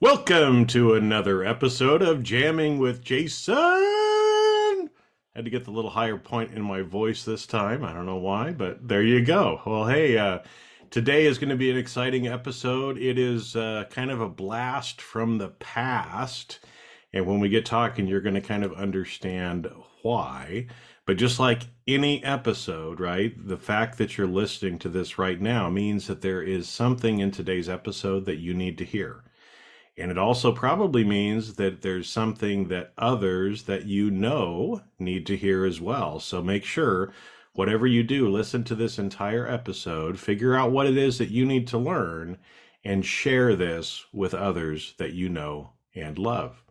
Welcome to another episode of Jamming with Jason. Had to get the little higher point in my voice this time. I don't know why, but there you go. Well, hey, uh, today is going to be an exciting episode. It is uh, kind of a blast from the past. And when we get talking, you're going to kind of understand why. But just like any episode, right, the fact that you're listening to this right now means that there is something in today's episode that you need to hear. And it also probably means that there's something that others that you know need to hear as well. So make sure, whatever you do, listen to this entire episode, figure out what it is that you need to learn, and share this with others that you know and love.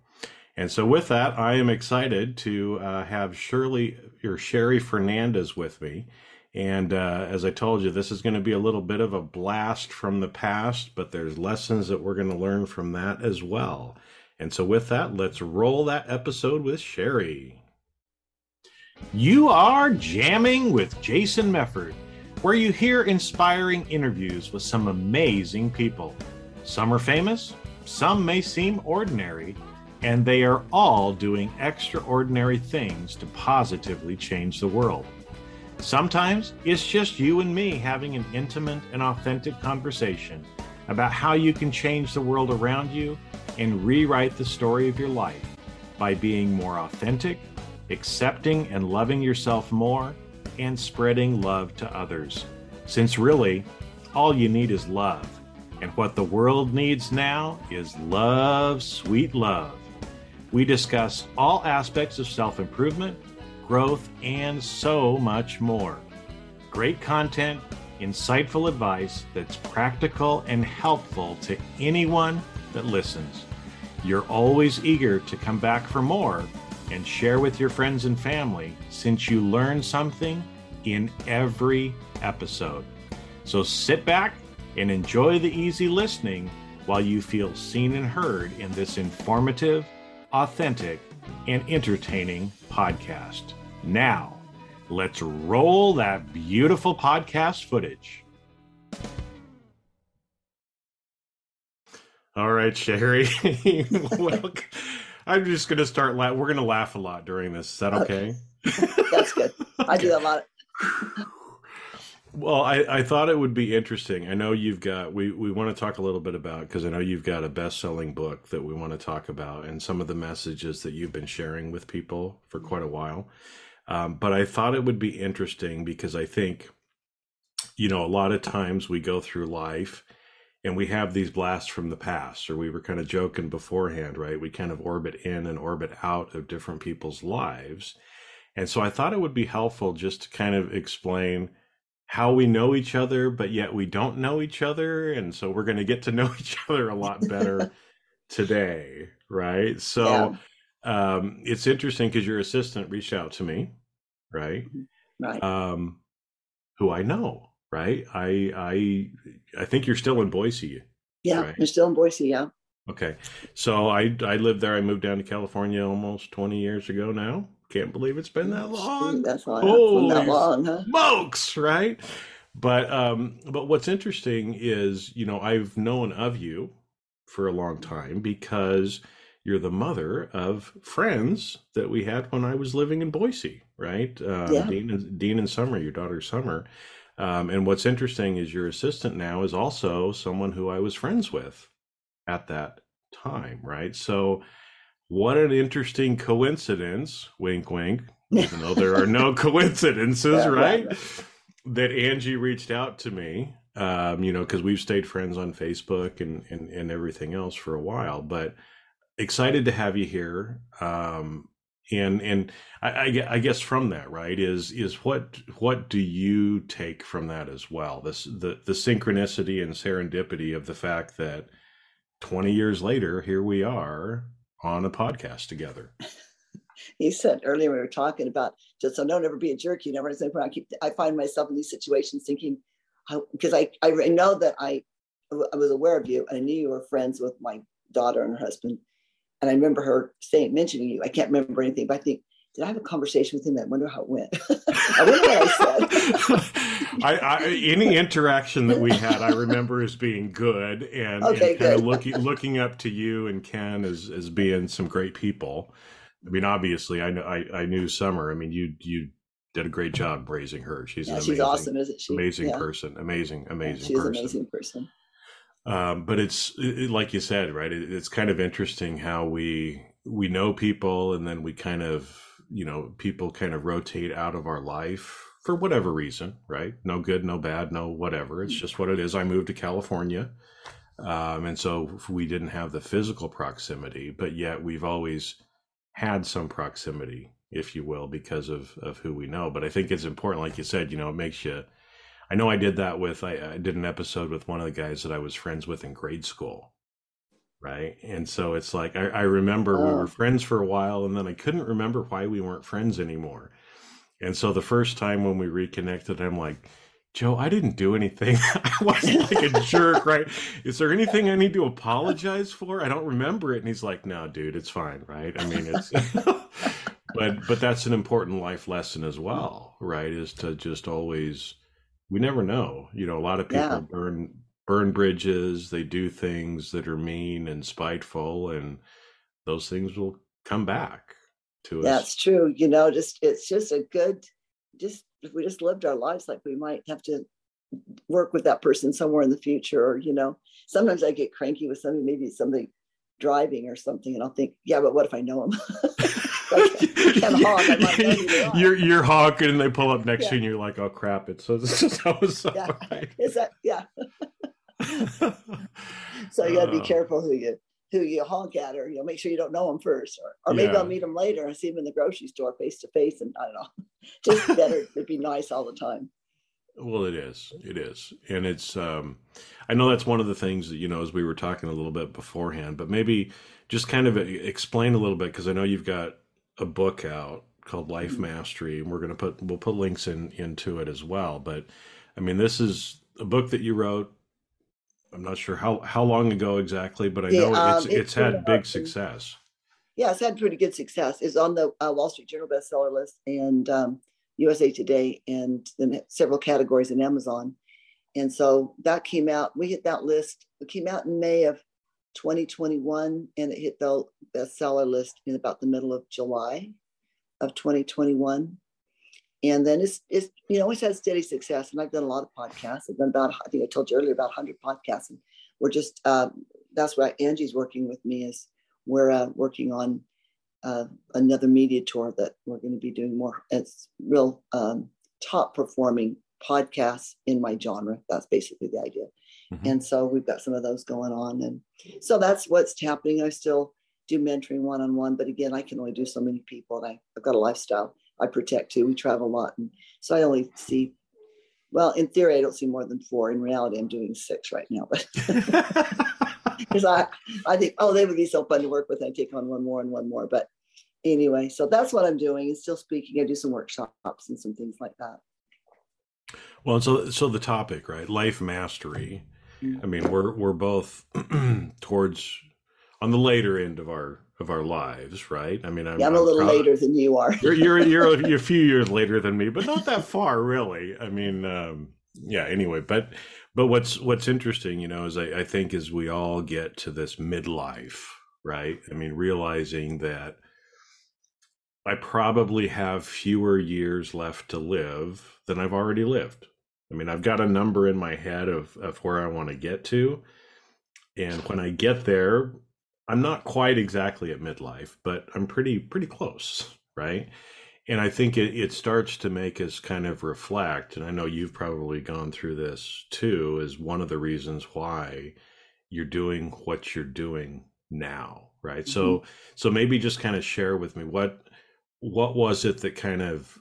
And so, with that, I am excited to uh, have Shirley or Sherry Fernandez with me. And uh, as I told you, this is going to be a little bit of a blast from the past, but there's lessons that we're going to learn from that as well. And so, with that, let's roll that episode with Sherry. You are jamming with Jason Mefford, where you hear inspiring interviews with some amazing people. Some are famous, some may seem ordinary, and they are all doing extraordinary things to positively change the world. Sometimes it's just you and me having an intimate and authentic conversation about how you can change the world around you and rewrite the story of your life by being more authentic, accepting and loving yourself more, and spreading love to others. Since really, all you need is love. And what the world needs now is love, sweet love. We discuss all aspects of self improvement growth, and so much more. Great content, insightful advice that's practical and helpful to anyone that listens. You're always eager to come back for more and share with your friends and family since you learn something in every episode. So sit back and enjoy the easy listening while you feel seen and heard in this informative, authentic, and entertaining podcast. Now, let's roll that beautiful podcast footage. All right, Sherry. well, I'm just going to start. La- we're going to laugh a lot during this. Is that okay? okay. That's good. I do that a lot. Well, I, I thought it would be interesting. I know you've got we, we want to talk a little bit about because I know you've got a best selling book that we want to talk about and some of the messages that you've been sharing with people for quite a while. Um, but I thought it would be interesting because I think, you know, a lot of times we go through life and we have these blasts from the past, or we were kind of joking beforehand, right? We kind of orbit in and orbit out of different people's lives. And so I thought it would be helpful just to kind of explain how we know each other, but yet we don't know each other. And so we're going to get to know each other a lot better today, right? So yeah. um, it's interesting because your assistant reached out to me, right? Mm-hmm. Right. Um, who I know, right? I I I think you're still in Boise. Yeah, right? you're still in Boise. Yeah. Okay, so I I lived there. I moved down to California almost 20 years ago now. Can't believe it's been that long. That's long. Holy that long, huh? smokes, right? But um, but what's interesting is, you know, I've known of you for a long time because you're the mother of friends that we had when I was living in Boise, right? Uh, yeah. Dean and Dean and Summer, your daughter Summer. Um, and what's interesting is your assistant now is also someone who I was friends with at that time, right? So what an interesting coincidence, wink, wink, even though there are no coincidences, yeah, right? right? That Angie reached out to me, um, you know, because we've stayed friends on Facebook and, and, and everything else for a while, but excited to have you here. Um, and and I, I, guess from that right is is what what do you take from that as well this the the synchronicity and serendipity of the fact that 20 years later, here we are on a podcast together. he said earlier we were talking about just oh, so don't ever be a jerk. You never say I keep I find myself in these situations thinking because I, I know that I I was aware of you. And I knew you were friends with my daughter and her husband. And I remember her saying mentioning you. I can't remember anything, but I think did I have a conversation with him? I wonder how it went. I wonder what I said. I, I, any interaction that we had, I remember as being good and, okay, and kind of looking looking up to you and Ken as as being some great people. I mean, obviously, I know I, I knew Summer. I mean, you you did a great job raising her. She's yeah, amazing, she's awesome, isn't she? Amazing yeah. person, amazing, amazing. She's person. amazing person. Um, but it's it, like you said, right? It, it's kind of interesting how we we know people, and then we kind of you know people kind of rotate out of our life for whatever reason, right? No good, no bad, no whatever. It's just what it is. I moved to California, um, and so we didn't have the physical proximity, but yet we've always had some proximity, if you will, because of of who we know. But I think it's important, like you said, you know, it makes you I know I did that with I, I, did an episode with one of the guys that I was friends with in grade school, right? And so it's like I, I remember oh. we were friends for a while, and then I couldn't remember why we weren't friends anymore. And so the first time when we reconnected, I'm like, Joe, I didn't do anything. I wasn't like a jerk, right? Is there anything I need to apologize for? I don't remember it. And he's like, No, dude, it's fine, right? I mean, it's. but but that's an important life lesson as well, right? Is to just always we never know. You know, a lot of people yeah. burn burn bridges, they do things that are mean and spiteful and those things will come back to us. That's true. You know, just it's just a good just if we just lived our lives like we might have to work with that person somewhere in the future or you know sometimes i get cranky with somebody maybe somebody driving or something and i'll think yeah but what if i know him honk, you're you're honking and they pull up next yeah. to you and you're like, oh crap! It's so this is how it's yeah. Right. Is that yeah? so you got to be uh, careful who you who you honk at, or you know, make sure you don't know them first, or or maybe yeah. I'll meet them later and see them in the grocery store face to face, and I don't know, just better to be nice all the time. Well, it is. It is. And it's, um, I know that's one of the things that, you know, as we were talking a little bit beforehand, but maybe just kind of explain a little bit, because I know you've got a book out called Life mm-hmm. Mastery, and we're going to put we'll put links in into it as well. But I mean, this is a book that you wrote. I'm not sure how how long ago exactly, but I know um, it's, it's, it's had big success. Yeah, it's had pretty good success. It's on the uh, Wall Street Journal bestseller list and um, USA Today, and then several categories in Amazon. And so that came out. We hit that list. It came out in May of 2021, and it hit the bestseller list in about the middle of July of 2021. And then it's, it's you know, it's had steady success. And I've done a lot of podcasts. I've done about, I think I told you earlier, about 100 podcasts. And we're just, uh, that's why Angie's working with me is we're uh, working on uh, another media tour that we're going to be doing more. It's real um, top performing podcasts in my genre. That's basically the idea. Mm-hmm. And so we've got some of those going on. And so that's what's happening. I still do mentoring one on one, but again, I can only do so many people. And I, I've got a lifestyle I protect too. We travel a lot. And so I only see, well, in theory, I don't see more than four. In reality, I'm doing six right now. But because I, I think, oh, they would be so fun to work with. I take on one more and one more. But anyway, so that's what I'm doing. And still speaking. I do some workshops and some things like that. Well, so so the topic, right? Life mastery. Mm-hmm. I mean, we're we're both towards on the later end of our of our lives, right? I mean, I'm, yeah, I'm a little proud. later than you are. you're you're you're a, you're a, few years later than me, but not that far, really. I mean, um, yeah. Anyway, but but what's what's interesting, you know, is I, I think as we all get to this midlife, right? I mean, realizing that I probably have fewer years left to live than I've already lived I mean, I've got a number in my head of, of where I want to get to. And when I get there, I'm not quite exactly at midlife, but I'm pretty, pretty close. Right. And I think it, it starts to make us kind of reflect. And I know you've probably gone through this too, is one of the reasons why you're doing what you're doing now. Right. Mm-hmm. So, so maybe just kind of share with me what, what was it that kind of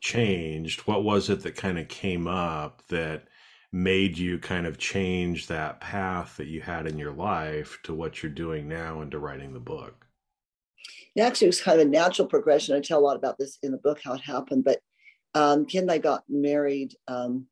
changed? What was it that kind of came up that made you kind of change that path that you had in your life to what you're doing now and to writing the book? It actually was kind of a natural progression. I tell a lot about this in the book, how it happened. But um, Ken and I got married um,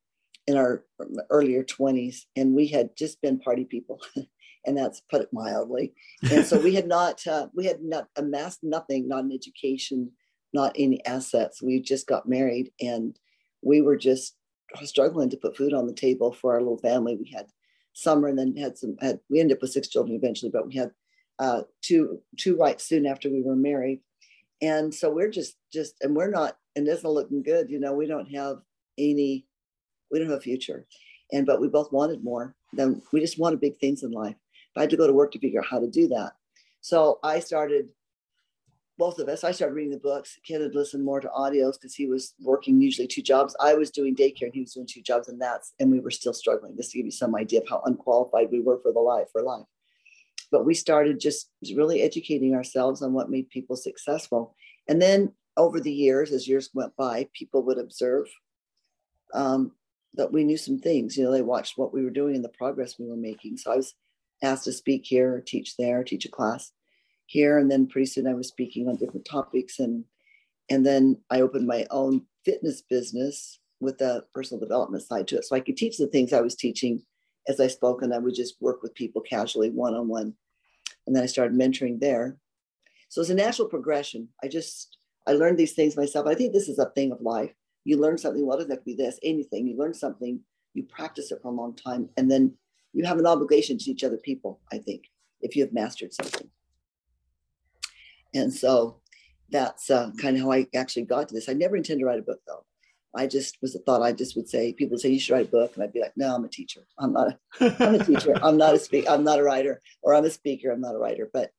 in our earlier 20s, and we had just been party people. and that's put it mildly. And so we had not, uh, we had not amassed nothing, not an education, not any assets. We just got married, and we were just struggling to put food on the table for our little family. We had summer, and then had some. Had, we ended up with six children eventually, but we had uh, two two right soon after we were married, and so we're just just and we're not and it isn't looking good. You know, we don't have any, we don't have a future, and but we both wanted more. Then we just wanted big things in life. But I had to go to work to figure out how to do that. So I started both of us, I started reading the books. Ken had listened more to audios because he was working usually two jobs. I was doing daycare and he was doing two jobs, and that's and we were still struggling. Just to give you some idea of how unqualified we were for the life for life. But we started just really educating ourselves on what made people successful. And then over the years, as years went by, people would observe um, that we knew some things. You know, they watched what we were doing and the progress we were making. So I was asked to speak here, teach there, teach a class here, and then pretty soon I was speaking on different topics, and and then I opened my own fitness business with a personal development side to it, so I could teach the things I was teaching as I spoke, and I would just work with people casually, one on one, and then I started mentoring there. So it's a natural progression. I just I learned these things myself. I think this is a thing of life. You learn something. Does that be? This anything. You learn something. You practice it for a long time, and then you have an obligation to teach other people. I think if you have mastered something. And so that's uh, kind of how I actually got to this. I never intended to write a book though. I just was thought I just would say, people would say, you should write a book. And I'd be like, no, I'm a teacher. I'm not a, I'm a teacher. I'm not a speaker. I'm not a writer or I'm a speaker. I'm not a writer. But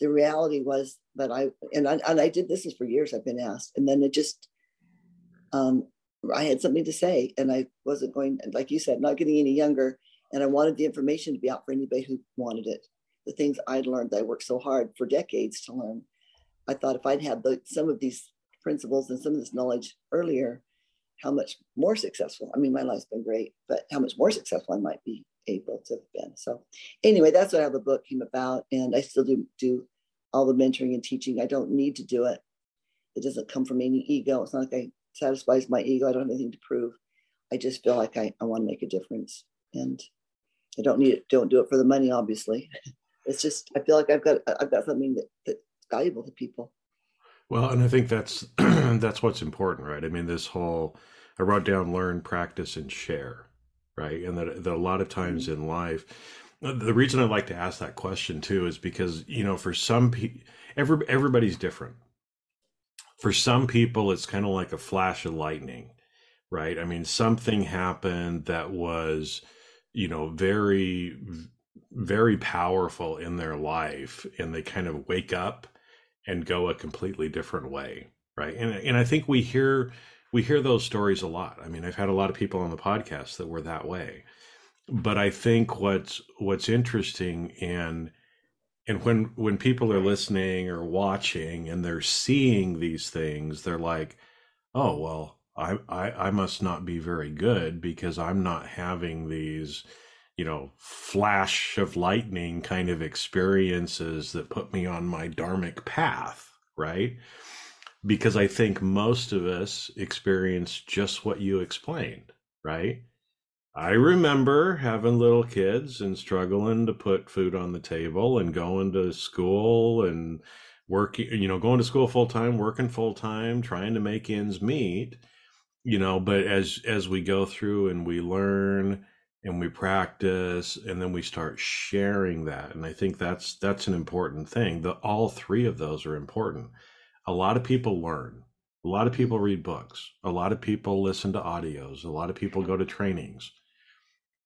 the reality was that I, and I, and I did this for years. I've been asked. And then it just, um, I had something to say and I wasn't going, like you said, not getting any younger. And I wanted the information to be out for anybody who wanted it. The things I'd learned, that I worked so hard for decades to learn I thought if I'd had the, some of these principles and some of this knowledge earlier, how much more successful. I mean, my life's been great, but how much more successful I might be able to have been. So, anyway, that's how the book came about, and I still do do all the mentoring and teaching. I don't need to do it. It doesn't come from any ego. It's not like I satisfies my ego. I don't have anything to prove. I just feel like I, I want to make a difference, and I don't need it. Don't do it for the money, obviously. It's just I feel like I've got I've got something that, that valuable to people. Well, and I think that's that's what's important, right? I mean, this whole I wrote down learn, practice, and share, right? And that, that a lot of times mm-hmm. in life, the reason I like to ask that question too is because you know, for some people, every everybody's different. For some people, it's kind of like a flash of lightning, right? I mean, something happened that was, you know, very very powerful in their life and they kind of wake up and go a completely different way right? And and I think we hear we hear those stories a lot. I mean I've had a lot of people on the podcast that were that way. But I think what's what's interesting and and when when people are listening or watching and they're seeing these things they're like oh well I, I i must not be very good because i'm not having these you know, flash of lightning kind of experiences that put me on my dharmic path, right? Because I think most of us experience just what you explained, right? I remember having little kids and struggling to put food on the table and going to school and working, you know, going to school full time, working full time, trying to make ends meet, you know, but as as we go through and we learn and we practice and then we start sharing that. And i think that's that's an important thing. The all three of those are important. A lot of people learn. A lot of people read books. A lot of people listen to audios. A lot of people go to trainings.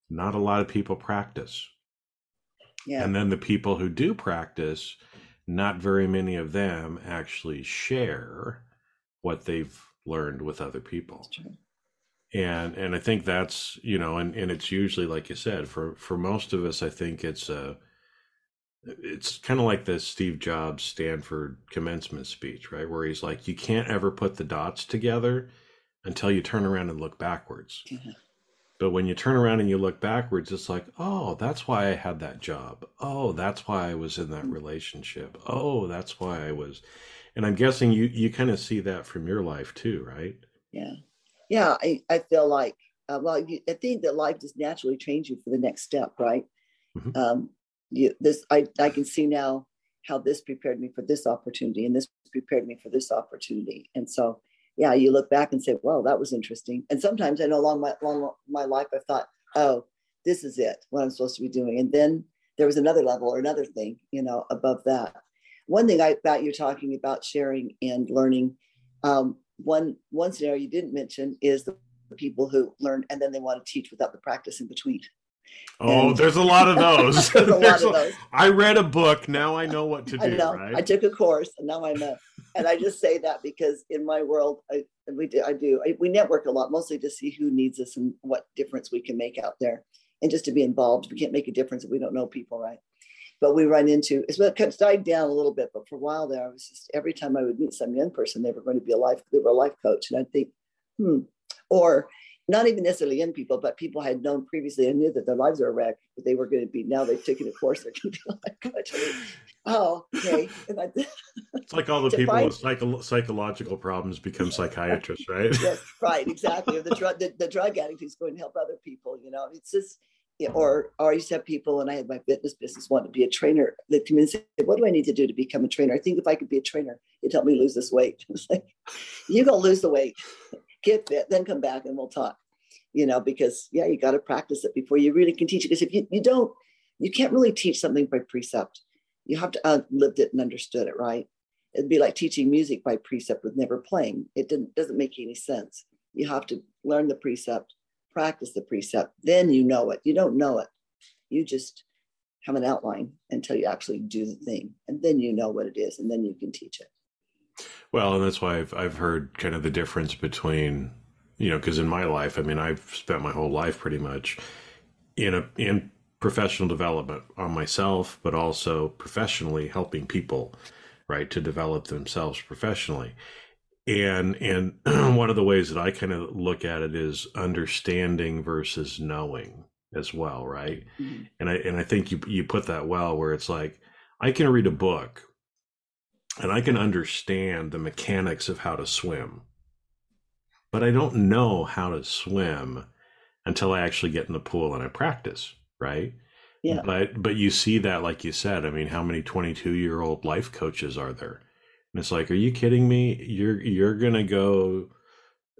Not a lot of people practice. Yeah. and then the people who do practice not very many of them actually share what they've learned with other people and and i think that's you know and and it's usually like you said for for most of us i think it's a it's kind of like the steve jobs stanford commencement speech right where he's like you can't ever put the dots together until you turn around and look backwards mm-hmm. But when you turn around and you look backwards, it's like, oh, that's why I had that job. Oh, that's why I was in that relationship. Oh, that's why I was. And I'm guessing you you kind of see that from your life too, right? Yeah, yeah. I, I feel like uh, well, you, I think that life just naturally trains you for the next step, right? Mm-hmm. Um, you, this I I can see now how this prepared me for this opportunity, and this prepared me for this opportunity, and so yeah, you look back and say, well, that was interesting. And sometimes I know along my, along my life, I thought, oh, this is it, what I'm supposed to be doing. And then there was another level or another thing, you know, above that. One thing I thought you're talking about sharing and learning. Um, one one scenario you didn't mention is the people who learn and then they want to teach without the practice in between. Oh, and, there's a lot of those. there's a lot of those. I read a book. Now I know what to do. I know. Right? I took a course, and now I know. and I just say that because in my world, I we do. I do. I, we network a lot, mostly to see who needs us and what difference we can make out there, and just to be involved. We can't make a difference if we don't know people, right? But we run into it's well kind of died down a little bit. But for a while there, I was just every time I would meet some young person, they were going to be a life. They were a life coach, and I'd think, hmm, or not even necessarily young people, but people I had known previously and knew that their lives are a wreck, but they were going to be now they've taken a course, they're going to be like, oh, okay. I, it's like all the people find, with psycho- psychological problems become psychiatrists, right? yes, right, exactly. the drug, the, the drug addict who's going to help other people, you know, it's just, or, I used to have people, and I had my fitness business want to be a trainer that come in and say, What do I need to do to become a trainer? I think if I could be a trainer, it'd help me lose this weight. It's like, you go lose the weight get fit, then come back and we'll talk. You know, because yeah, you got to practice it before you really can teach it. Because if you, you don't, you can't really teach something by precept. You have to have lived it and understood it, right? It'd be like teaching music by precept with never playing. It didn't, doesn't make any sense. You have to learn the precept, practice the precept, then you know it. You don't know it. You just have an outline until you actually do the thing. And then you know what it is, and then you can teach it. Well, and that's why I've I've heard kind of the difference between you know because in my life, I mean, I've spent my whole life pretty much in a in professional development on myself, but also professionally helping people, right, to develop themselves professionally. And and one of the ways that I kind of look at it is understanding versus knowing as well, right? Mm-hmm. And I and I think you you put that well where it's like I can read a book and I can understand the mechanics of how to swim. But I don't know how to swim until I actually get in the pool and I practice, right? Yeah. But but you see that like you said, I mean, how many 22-year-old life coaches are there? And it's like, are you kidding me? You're you're going to go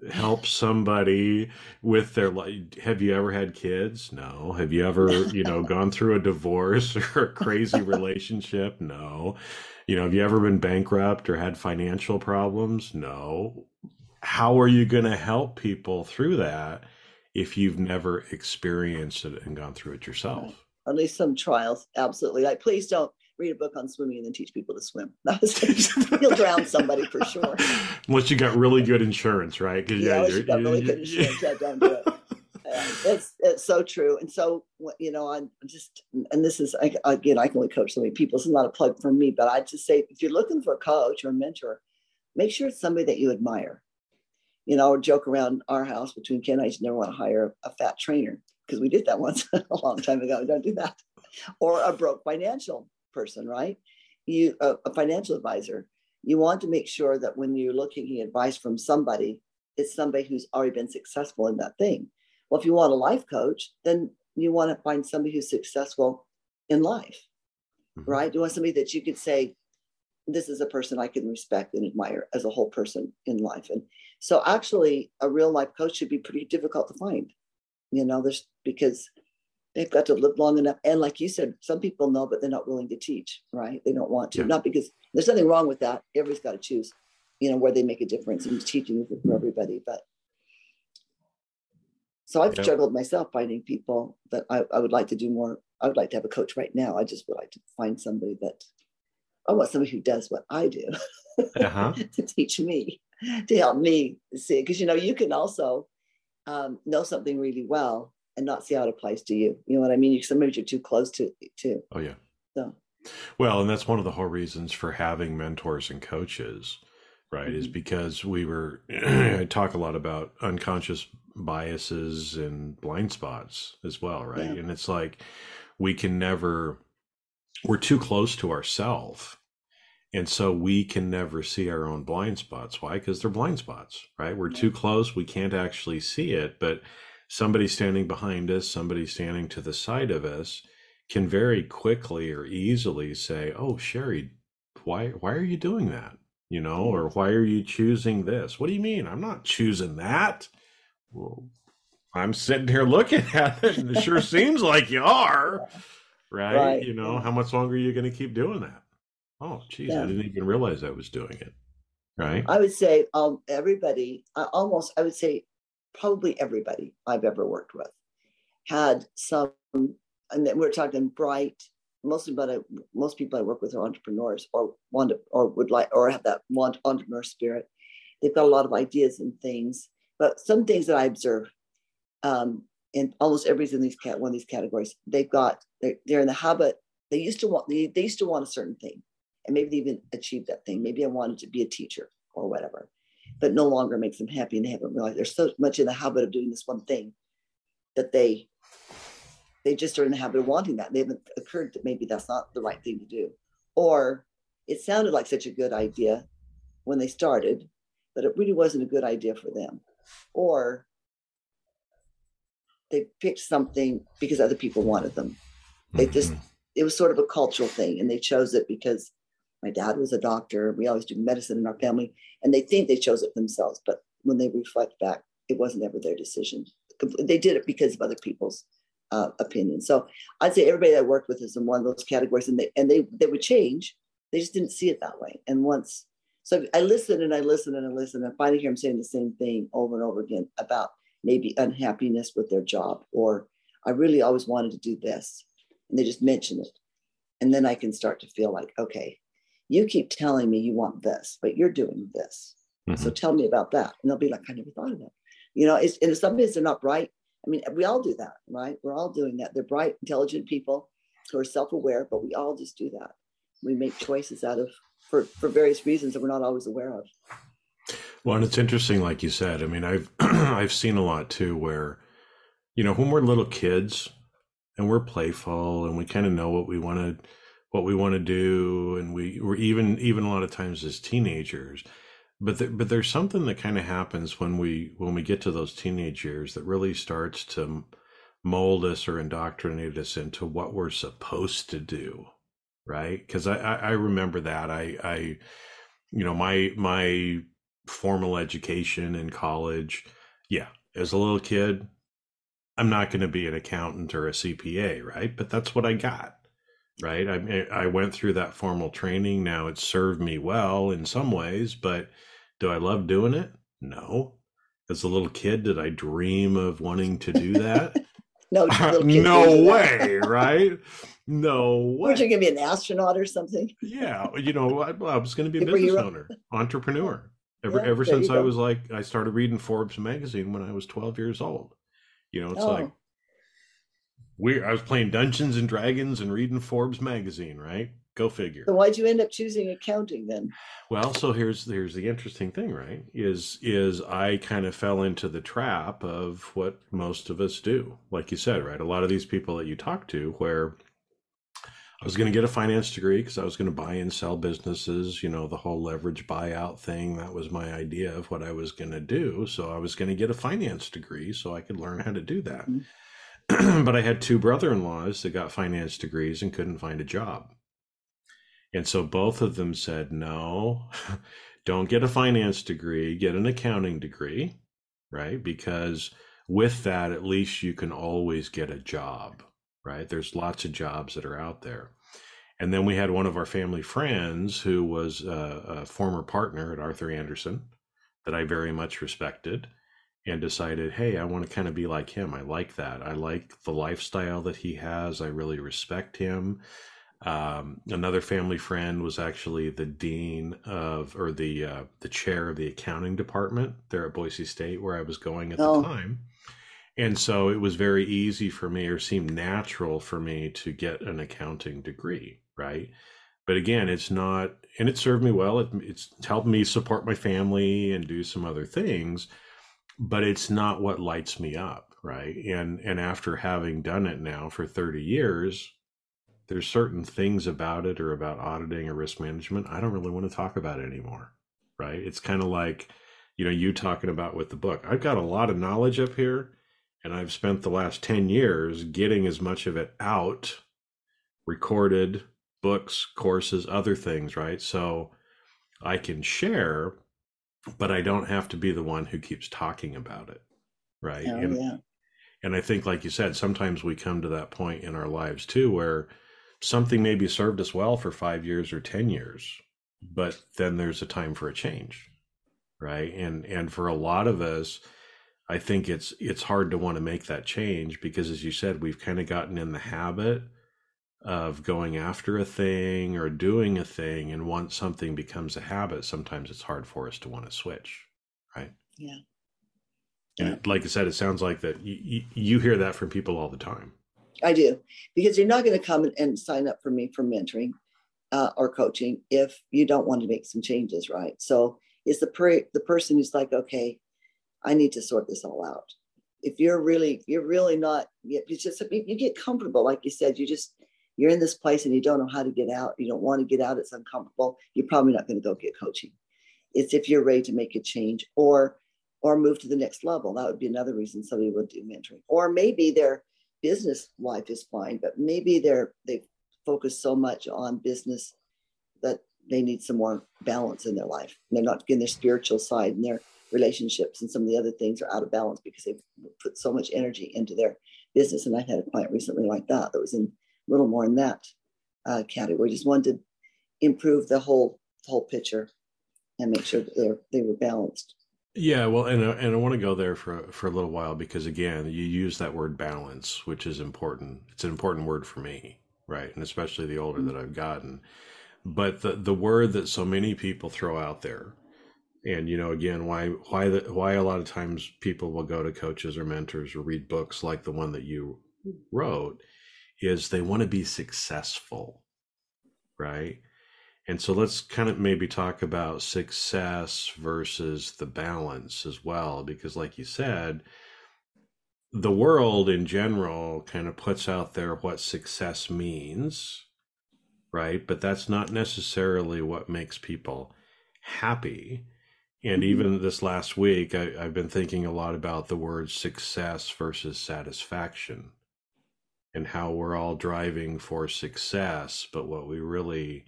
help somebody with their life have you ever had kids? No. Have you ever you know gone through a divorce or a crazy relationship? No. You know have you ever been bankrupt or had financial problems? No. How are you going to help people through that if you've never experienced it and gone through it yourself? At least some trials. Absolutely. Like please don't read a book on swimming and then teach people to swim. you'll drown somebody for sure. Unless you got really good insurance, right? Yeah, yeah unless you got really good insurance, yeah, don't do it. Um, it's it's so true, and so you know, I'm just, and this is again, I can only coach so many people. This is not a plug for me, but I just say, if you're looking for a coach or a mentor, make sure it's somebody that you admire. You know, or joke around our house between Ken and I, you never want to hire a fat trainer because we did that once a long time ago. Don't do that. Or a broke financial person, right? You a, a financial advisor. You want to make sure that when you're looking advice from somebody, it's somebody who's already been successful in that thing. Well, if you want a life coach, then you want to find somebody who's successful in life, mm-hmm. right? You want somebody that you could say, this is a person I can respect and admire as a whole person in life. And so actually a real life coach should be pretty difficult to find. You know, there's because they've got to live long enough. And like you said, some people know, but they're not willing to teach, right? They don't want to. Yeah. Not because there's nothing wrong with that. Everybody's got to choose, you know, where they make a difference in teaching for everybody. But so I've yeah. struggled myself finding people that I, I would like to do more. I would like to have a coach right now. I just would like to find somebody that I want somebody who does what I do uh-huh. to teach me, to help me see. Because you know, you can also um, know something really well and not see how it applies to you. You know what I mean? You, sometimes you're too close to to. Oh yeah. So. Well, and that's one of the whole reasons for having mentors and coaches, right? Mm-hmm. Is because we were I talk a lot about unconscious biases and blind spots as well, right? Yeah. And it's like we can never we're too close to ourself. And so we can never see our own blind spots. Why? Because they're blind spots, right? We're too close. We can't actually see it. But somebody standing behind us, somebody standing to the side of us can very quickly or easily say, Oh, Sherry, why why are you doing that? You know, or why are you choosing this? What do you mean? I'm not choosing that. Well, I'm sitting here looking at it, and it sure seems like you are, right? Right, You know, yeah. how much longer are you going to keep doing that? Oh, geez, I didn't even realize I was doing it, right? I would say um, everybody, uh, almost, I would say probably everybody I've ever worked with had some, and then we're talking bright. Mostly, but I, most people I work with are entrepreneurs or want to, or would like, or have that want entrepreneur spirit. They've got a lot of ideas and things, but some things that I observe, um, in almost every in these cat one of these categories, they've got they're, they're in the habit. They used to want they, they used to want a certain thing, and maybe they even achieved that thing. Maybe I wanted to be a teacher or whatever, but no longer makes them happy, and they haven't realized they're so much in the habit of doing this one thing that they they just are in the habit of wanting that. They haven't occurred that maybe that's not the right thing to do, or it sounded like such a good idea when they started, but it really wasn't a good idea for them, or they picked something because other people wanted them. They just Mhm. it was sort of a cultural thing, and they chose it because my dad was a doctor. We always do medicine in our family, and they think they chose it themselves. But when they reflect back, it wasn't ever their decision. They did it because of other people's uh, opinions. So I'd say everybody I worked with is in one of those categories, and they and they they would change. They just didn't see it that way. And once, so I listen and I listen and I listen, and finally hear them saying the same thing over and over again about maybe unhappiness with their job, or I really always wanted to do this, and they just mention it, and then I can start to feel like, okay, you keep telling me you want this, but you're doing this. So Mhm. tell me about that. And they'll be like, I never thought of that. You know, it's and some days they're not bright. I mean, we all do that, right? We're all doing that. They're bright, intelligent people who are self-aware, but we all just do that. We make choices out of for for various reasons that we're not always aware of. Well, and it's interesting, like you said. I mean, I've I've seen a lot too, where you know when we're little kids and we're playful and we kind of know what we want to what we want to do, and we we're even even a lot of times as teenagers. But there, but there's something that kind of happens when we when we get to those teenage years that really starts to mold us or indoctrinate us into what we're supposed to do, right? Because I, I I remember that I I you know my my formal education in college yeah as a little kid i'm not going to be an accountant or a cpa right but that's what i got right? I i went through that formal training. Now it served me well in some ways but do i love doing it? No. As a little kid did i dream of wanting to do that? No, uh, little no way right? No way Weren't you gonna be an astronaut or something? yeah, you know, I, I was going to be a business owner, entrepreneur. Ever Yeah, ever since I was like, I started reading Forbes magazine when I was 12 years old. You know, it's Oh. like we. I was playing Dungeons and Dragons and reading Forbes magazine, right? Go figure. So why'd you end up choosing accounting then? Well, so here's here's the interesting thing, right? Is is I kind of fell into the trap of what most of us do. Like you said, right? A lot of these people that you talk to where I was going to get a finance degree because I was going to buy and sell businesses, you know, the whole leverage buyout thing. That was my idea of what I was going to do. So I was going to get a finance degree so I could learn how to do that. Mm-hmm. but I had two brother in laws that got finance degrees and couldn't find a job. And so both of them said, no, don't get a finance degree, get an accounting degree, right? Because with that, at least you can always get a job, right? There's lots of jobs that are out there. And then we had one of our family friends who was a, a former partner at Arthur Andersen that I very much respected and decided, hey, I want to kind of be like him. I like that. I like the lifestyle that he has. I really respect him. Um, another family friend was actually the dean of, or the uh, the chair of the accounting department there at Boise State, where I was going at Oh. the time. And so it was very easy for me, or seemed natural for me, to get an accounting degree, right? But again, it's not, and it served me well. It, it's helped me support my family and do some other things. But it's not what lights me up, right? And and after having done it now for 30 years, there's certain things about it or about auditing or risk management I don't really want to talk about it anymore, right? It's kind of like you know you talking about with the book. I've got a lot of knowledge up here and I've spent the last 10 years getting as much of it out recorded books, courses, other things, right? So I can share, but I don't have to be the one who keeps talking about it, right? Oh, and, yeah. and I think, like you said, sometimes we come to that point in our lives too where something maybe served us well for five years or 10 years, but then there's a time for a change, right? And, and for a lot of us, I think it's it's hard to want to make that change because as you said we've kind of gotten in the habit of going after a thing or doing a thing and once something becomes a habit sometimes it's hard for us to want to switch right? Yeah. And yeah. like i said it sounds like that you, you hear that from people all the time. I do because you're not going to come and sign up for me for mentoring uh, or coaching if you don't want to make some changes right? So it's the per- the person who's like okay i need to sort this all out. If you're really you're really not you just you get comfortable like you said you just you're in this place and you don't know how to get out, you don't want to get out, it's uncomfortable, you're probably not going to go get coaching. It's if you're ready to make a change or or move to the next level. That would be another reason somebody would do mentoring. Or maybe their business life is fine, but maybe they're they focus so much on business that they need some more balance in their life. And they're not getting their spiritual side and their relationships and some of the other things are out of balance because they've put so much energy into their business. And I had a client recently like that that was in little more in that uh, category. Just wanted to improve the whole whole picture and make sure that they they were balanced. Yeah, well, and uh, and I want to go there for for a little while because again, you use that word balance, which is important. It's an important word for me, right? And especially the older that I've gotten. But the the word that so many people throw out there, and you know, again, why why the, why a lot of times people will go to coaches or mentors or read books like the one that you wrote is they want to be successful, right? And so let's kind of maybe talk about success versus the balance as well, because like you said, the world in general kind of puts out there what success means, right? But that's not necessarily what makes people happy. And mm-hmm. even this last week, I, have been thinking a lot about the word success versus satisfaction and how we're all driving for success, but what we really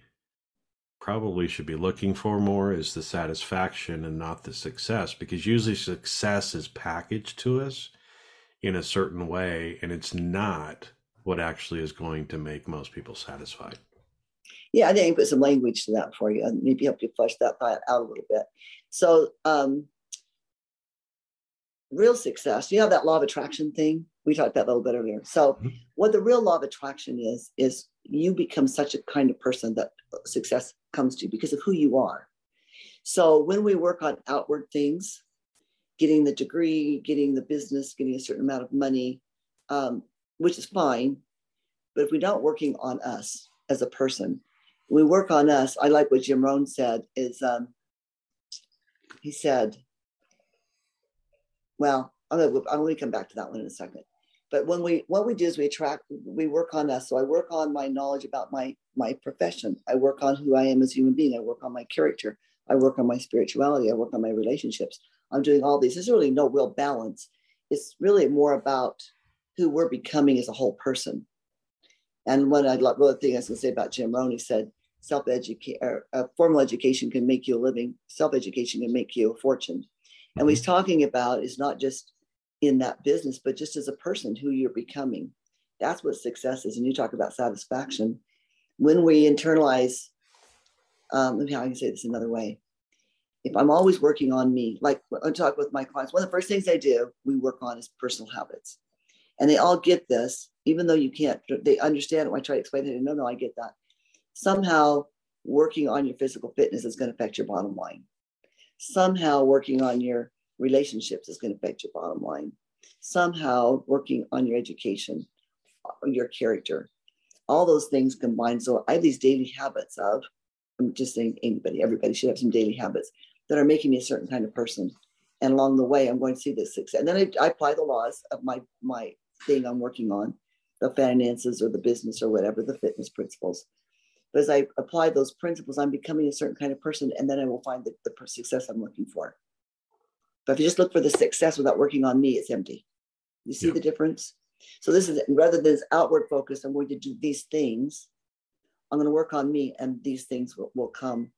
probably should be looking for more is the satisfaction and not the success because usually success is packaged to us in a certain way and it's not what actually is going to make most people satisfied. Yeah, I think I put some language to that for you and maybe help you flesh that out a little bit. So, um, real success, you know that law of attraction thing? We talked about that a little bit earlier. So, mm-hmm. what the real law of attraction is, is you become such a kind of person that success comes to you because of who you are. So, when we work on outward things, getting the degree, getting the business, getting a certain amount of money, um, which is fine. But if we're not working on us as a person, we work on us. I like what Jim Rohn said is um, he said, well, I'm I'm gonna come back to that one in a second. But when we what we do is we attract, we work on us. So I work on my knowledge about my my profession. I work on who I am as a human being. I work on my character. I work on my spirituality. I work on my relationships. I'm doing all these. There's really no real balance. It's really more about who we're becoming as a whole person. And one one thing I was going to say about Jim Rohn, he said, self education, uh, formal education can make you a living. Self education can make you a fortune. And what he's talking about is not just in that business, but just as a person, who you're becoming. That's what success is. And you talk about satisfaction. When we internalize, um, let me how I can say this another way. If I'm always working on me, like I talk with my clients, one of the first things I do, we work on is personal habits. And they all get this, even though you can't, they understand it. When I try to explain it, no, no, I get that. Somehow working on your physical fitness is going to affect your bottom line. Somehow working on your relationships is going to affect your bottom line. Somehow working on your education, your character, all those things combined. So I have these daily habits of, I'm just saying anybody, everybody should have some daily habits that are making me a certain kind of person. and along the way, I'm going to see this success. And then I, I apply the laws of my my thing I'm working on, the finances or the business or whatever, the fitness principles. But as I apply those principles, I'm becoming a certain kind of person, and then I will find the, the success I'm looking for. But if you just look for the success without working on me, it's empty. You see yeah. the difference? So this is rather than this outward focus, I'm going to do these things. I'm going to work on me, and these things will, will come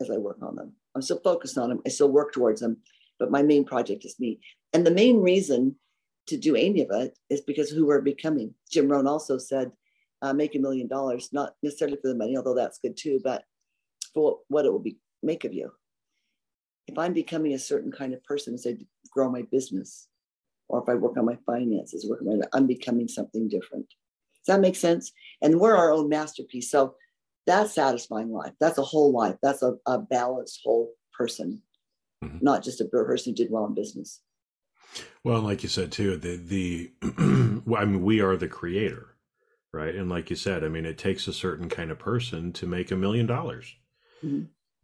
as I work on them. I'm still focused on them. I still work towards them, but my main project is me. And the main reason to do any of it is because who we're becoming. Jim Rohn also said, uh, make a million dollars, not necessarily for the money, although that's good too, but for what it will be make of you. If I'm becoming a certain kind of person as I grow my business, or if I work on my finances, work on my, I'm becoming something different. Does that make sense? And we're our own masterpiece. So that's satisfying life. That's a whole life. That's a, a balanced whole person, mm-hmm. not just a person who did well in business. Well, like you said too, the the I mean, we are the creator, right? And like you said, I mean, it takes a certain kind of person to make a million dollars.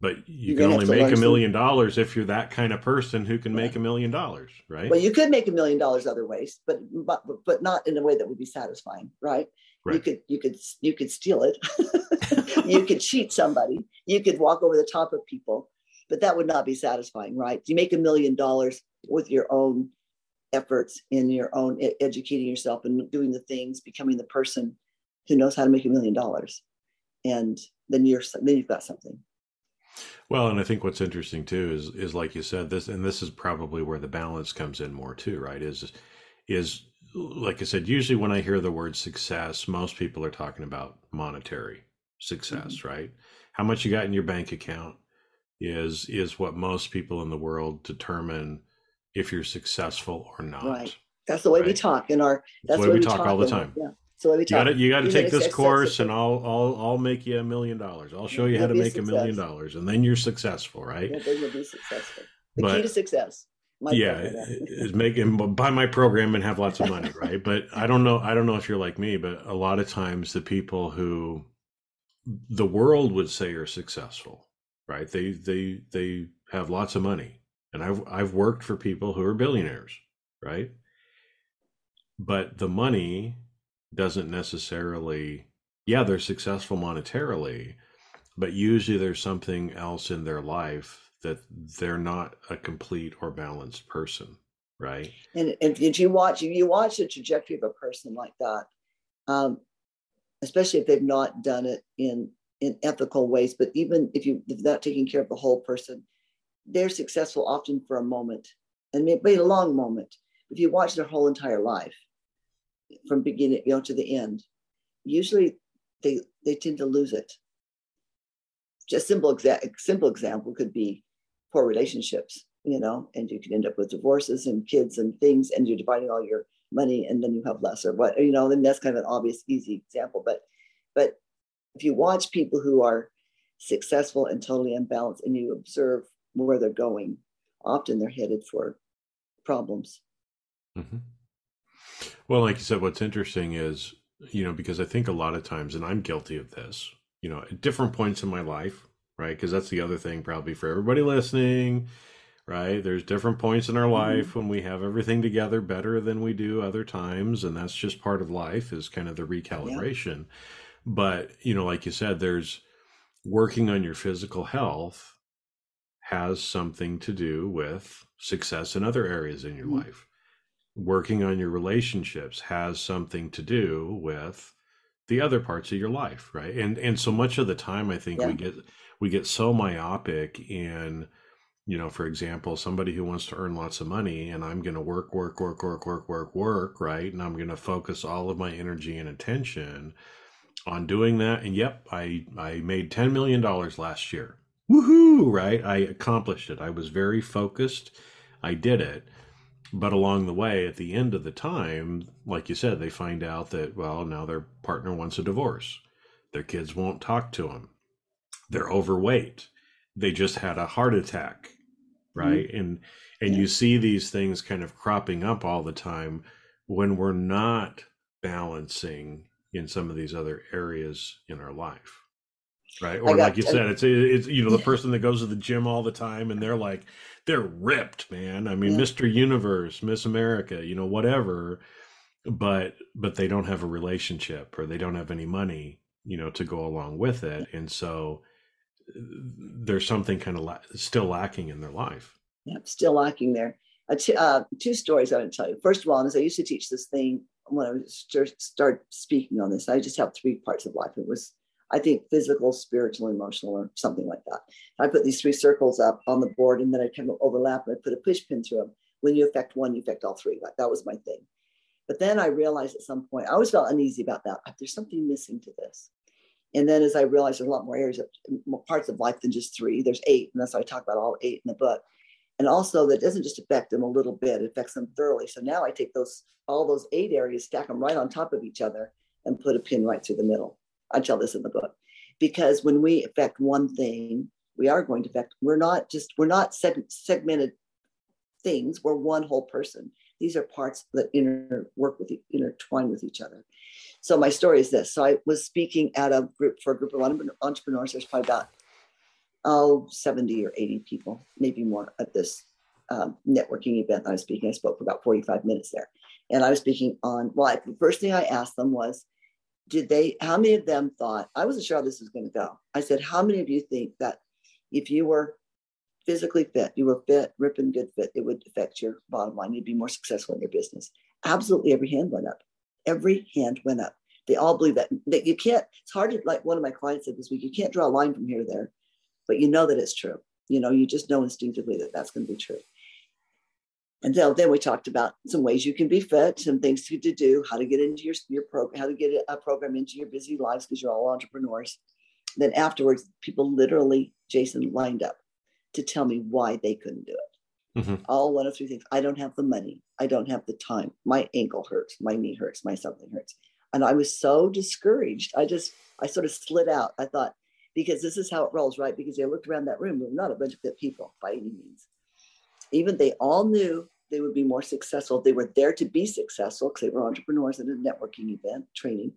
But you you're can only make a million dollars if you're that kind of person who can make a million dollars, right? Well, you could make a million dollars other ways, but but but not in a way that would be satisfying, right? right. You could you could you could steal it, you could cheat somebody, you could walk over the top of people, but that would not be satisfying, right? You make a million dollars with your own efforts in your own educating yourself and doing the things, becoming the person who knows how to make a million dollars, and then you're then you've got something. Well, and I think what's interesting too is is like you said this, and this is probably where the balance comes in more too, right? Is is like I said, usually when I hear the word success, most people are talking about monetary success, mm-hmm. right? How much you got in your bank account is is what most people in the world determine if you're successful or not. Right. That's the way right? we talk in our. That's, the way we, we talk, talk, all the time. Yeah. So we talk. You got to take this course, and I'll I'll I'll make you a million dollars. I'll show you how to make a million dollars, and then you're successful, right? Yeah, then you'll be successful. The but, key to success. yeah, is making buy my program and have lots of money, right? but I don't know. I don't know if you're like me, but a lot of times the people who the world would say are successful, right? They they they have lots of money, and I've I've worked for people who are billionaires, right? But the money doesn't necessarily yeah, they're successful monetarily, but usually there's something else in their life that they're not a complete or balanced person, right? And, if you watch if you watch the trajectory of a person like that, um, especially if they've not done it in in ethical ways, but even if you if not taking care of the whole person, they're successful often for a moment and maybe a long moment. If you watch their whole entire life from beginning you know to the end, usually they they tend to lose it. Just simple exa- simple example could be poor relationships, you know, and you can end up with divorces and kids and things, and you're dividing all your money, and then you have less or what you know. Then that's kind of an obvious, easy example. But but if you watch people who are successful and totally unbalanced, and you observe where they're going, often they're headed for problems. Mm-hmm. Well, like you said, what's interesting is, you know, because I think a lot of times, and I'm guilty of this, you know, at different points in my life, right? Because that's the other thing, probably for everybody listening, right? There's different points in our mm-hmm. life when we have everything together better than we do other times. And that's just part of life, is kind of the recalibration. Yeah. But, you know, like you said, there's working on your physical health has something to do with success in other areas in your mm-hmm. life. Working on your relationships has something to do with the other parts of your life, right? And and so much of the time I think yeah. we get we get so myopic in you know, for example, somebody who wants to earn lots of money and I'm going to work, work, work, work, work, work, work, right? And I'm going to focus all of my energy and attention on doing that. And yep, I, I made $10 million last year woohoo, right? I accomplished it. I was very focused. I did it. But along the way, at the end of the time, like you said, they find out that, well, now their partner wants a divorce. Their kids won't talk to them. They're overweight. They just had a heart attack, right? Mm-hmm. And and yeah. you see these things kind of cropping up all the time when we're not balancing in some of these other areas in our life right or like you said it's it's you know the person that goes to the gym all the time and they're like they're ripped, man. I mean, yeah. Mr. Universe, Miss America, you know, whatever, but but they don't have a relationship or they don't have any money, you know, to go along with it, and so there's something kind of la- still lacking in their life. Yeah, still lacking there. Uh, t- uh, two stories I want to tell you. First of all, as I used to teach this thing when I was start speaking on this, I just have three parts of life. It was I think physical, spiritual, emotional, or something like that. I put these three circles up on the board and then I kind of overlap and I put a push pin through them. When you affect one, you affect all three. Like that was my thing. But then I realized at some point, I always felt uneasy about that. There's something missing to this. And then as I realized there's a lot more areas, of, more parts of life than just three, there's eight. And that's why I talk about all eight in the book. And also that doesn't just affect them a little bit, it affects them thoroughly. So now I take those, all those eight areas, stack them right on top of each other and put a pin right through the middle. I tell this in the book because when we affect one thing, we are going to affect. We're not just we're not seg- segmented things. We're one whole person. These are parts that inter work with intertwine with each other. So my story is this. So I was speaking at a group for a group of entrepreneurs. There's probably about oh 70 or 80 people, maybe more at this um, networking event I was speaking. I spoke for about 45 minutes there. And I was speaking on, well, I, the first thing I asked them was, did they, how many of them thought, I wasn't sure how this was going to go. I said, how many of you think that if you were physically fit, you were fit, ripping good fit, it would affect your bottom line. You'd be more successful in your business. Absolutely every hand went up. Every hand went up. They all believe that, that you can't, it's hard to, like one of my clients said this week, you can't draw a line from here to there, but you know that it's true. You know, you just know instinctively that that's going to be true. And then, then we talked about some ways you can be fit, some things to, to do, how to get into your, your program, how to get a program into your busy lives because you're all entrepreneurs. Then afterwards, people literally, Jason, lined up to tell me why they couldn't do it. Mm-hmm. All one of three things. I don't have the money. I don't have the time. My ankle hurts. My knee hurts. My something hurts. And I was so discouraged. I just, I sort of slid out. I thought, because this is how it rolls, right? Because they looked around that room, we're not a bunch of fit people by any means even they all knew they would be more successful. They were there to be successful because they were entrepreneurs at a networking event training.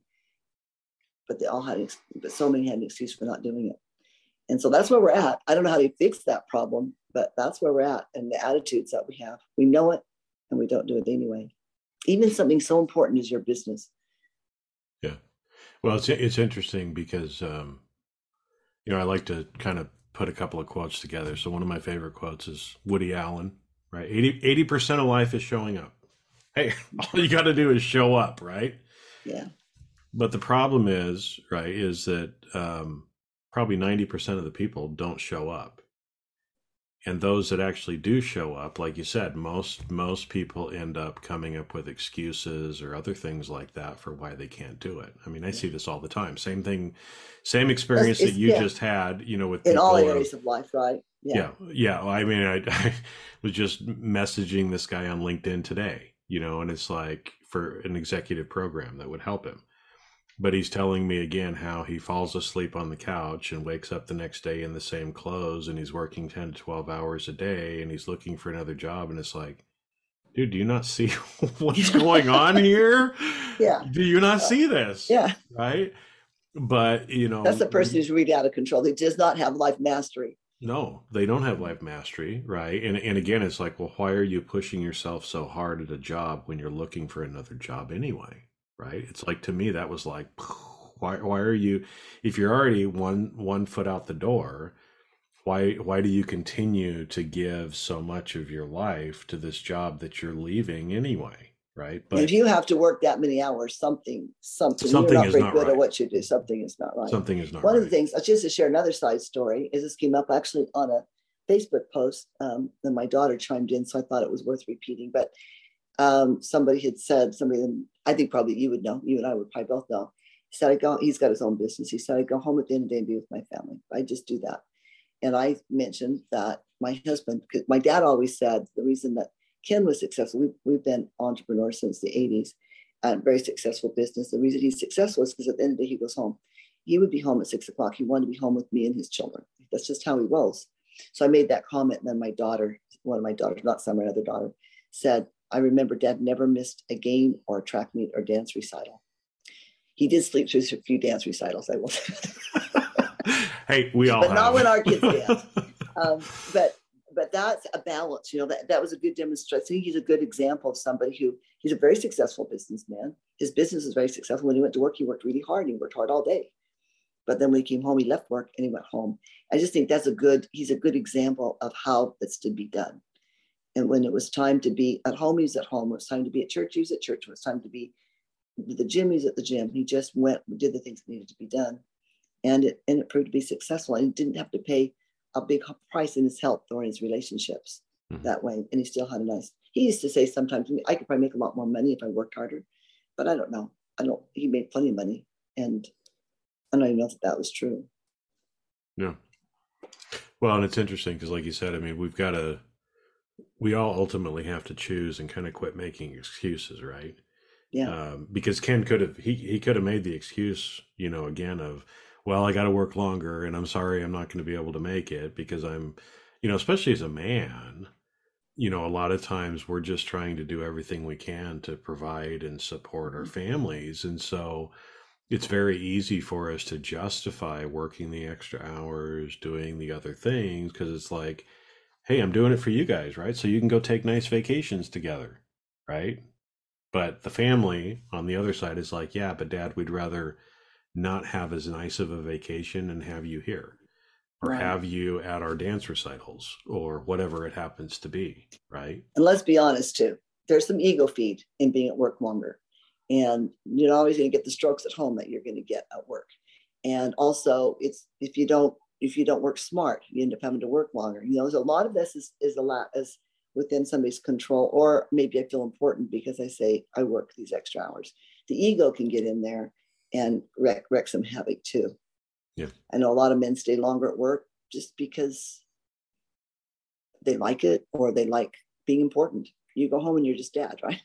But they all had, but so many had an excuse for not doing it. And so that's where we're at. I don't know how to fix that problem, but that's where we're at. And the attitudes that we have, we know it and we don't do it anyway. Even something so important as your business. Yeah. Well, it's, it's interesting because, um, you know, I like to kind of put a couple of quotes together. So one of my favorite quotes is Woody Allen, right? 80 percent of life is showing up. Hey, all you got to do is show up, right? Yeah. But the problem is, right, is that um, probably ninety percent of the people don't show up and those that actually do show up like you said most most people end up coming up with excuses or other things like that for why they can't do it. I mean i see this all the time. Same thing same experience it's, that you yeah. just had you know with in all areas of life right? Yeah. Yeah, yeah. i mean I, I was just messaging this guy on linkedin today you know and it's like for an executive program that would help him but he's telling me again how he falls asleep on the couch and wakes up the next day in the same clothes and he's working 10 to 12 hours a day and he's looking for another job and it's like dude do you not see what's going on here? Yeah. Do you not see this? Yeah. Right? But you know that's the person who's really out of control. He does not have life mastery. No they don't have life mastery right? And, and again it's like well why are you pushing yourself so hard at a job when you're looking for another job anyway right? It's like to me that was like, why why are you if you're already one one foot out the door? Why why do you continue to give so much of your life to this job that you're leaving anyway? Right. But if you have to work that many hours, something something, something you're not very not good right. at what you do. Something is not right. Something is not One right. of the things, just to share another side story, is this came up actually on a Facebook post. Um, then my daughter chimed in, so I thought it was worth repeating. But um, somebody had said, somebody, I think probably you would know, you and I would probably both know. He said, I go, he's got his own business. He said, I go home at the end of the day and be with my family. I just do that. And I mentioned that my husband, my dad always said the reason that Ken was successful, we've, we've been entrepreneurs since the 80s and very successful business. The reason he's successful is because at the end of the day, he goes home. He would be home at six o'clock. He wanted to be home with me and his children. That's just how he rolls. So I made that comment. And then my daughter, one of my daughters, not some, another daughter, said, I remember dad never missed a game or a track meet or dance recital. He did sleep through a few dance recitals, I will say. hey, we all But have. not when our kids dance. um, but but that's a balance. You know, that, that was a good demonstration. I think he's a good example of somebody who he's a very successful businessman. His business is very successful. When he went to work, he worked really hard. He worked hard all day. But then when he came home, he left work and he went home. I just think that's a good, he's a good example of how it's to be done. And when it was time to be at home, he was at home. When it was time to be at church, he was at church. When it was time to be the gym, he was at the gym. He just went, did the things that needed to be done. And it, and it proved to be successful. And he didn't have to pay a big price in his health or in his relationships mm-hmm. that way. And he still had a nice, he used to say sometimes, I could probably make a lot more money if I worked harder, but I don't know. I don't, he made plenty of money. And I don't even know if that was true. Yeah. Well, and it's interesting because, like you said, I mean, we've got to, we all ultimately have to choose and kind of quit making excuses, right? Yeah. Um, because Ken could have, he, he could have made the excuse, you know, again of, well, I got to work longer and I'm sorry I'm not going to be able to make it because I'm, you know, especially as a man, you know, a lot of times we're just trying to do everything we can to provide and support our mm-hmm. families. And so it's very easy for us to justify working the extra hours, doing the other things, because it's like, hey, I'm doing it for you guys, right? So you can go take nice vacations together, right? But the family on the other side is like, yeah, but dad, we'd rather not have as nice of a vacation and have you here or right. have you at our dance recitals or whatever it happens to be right and let's be honest too there's some ego feed in being at work longer and you're not always going to get the strokes at home that you're going to get at work and also it's if you don't if you don't work smart you end up having to work longer you know there's a lot of this is is a lot is within somebody's control or maybe i feel important because i say i work these extra hours the ego can get in there and wreck, wreck some havoc too. Yeah. I know a lot of men stay longer at work just because they like it or they like being important. You go home and you're just dad, right?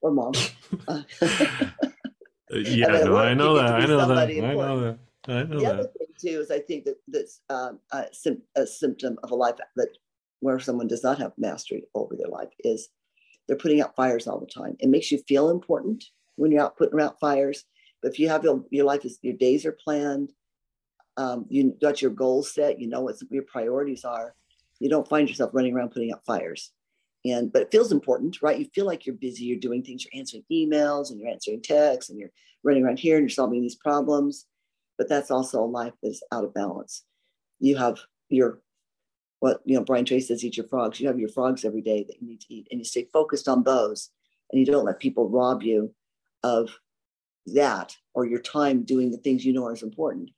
or mom. Uh, yeah, no, I know that. I know that. I know that. I know the that. other thing too is I think that that's um, a, a symptom of a life that where someone does not have mastery over their life is they're putting out fires all the time. It makes you feel important when you're out putting out fires. But if you have your, your life is your days are planned, um, you got your goals set, you know what your priorities are, you don't find yourself running around putting out fires. And but it feels important, right? You feel like you're busy, you're doing things, you're answering emails and you're answering texts and you're running around here and you're solving these problems. But that's also a life that's out of balance. You have your what you know, Brian Tracy says, eat your frogs. You have your frogs every day that you need to eat, and you stay focused on those, and you don't let people rob you of that or your time doing the things you know are important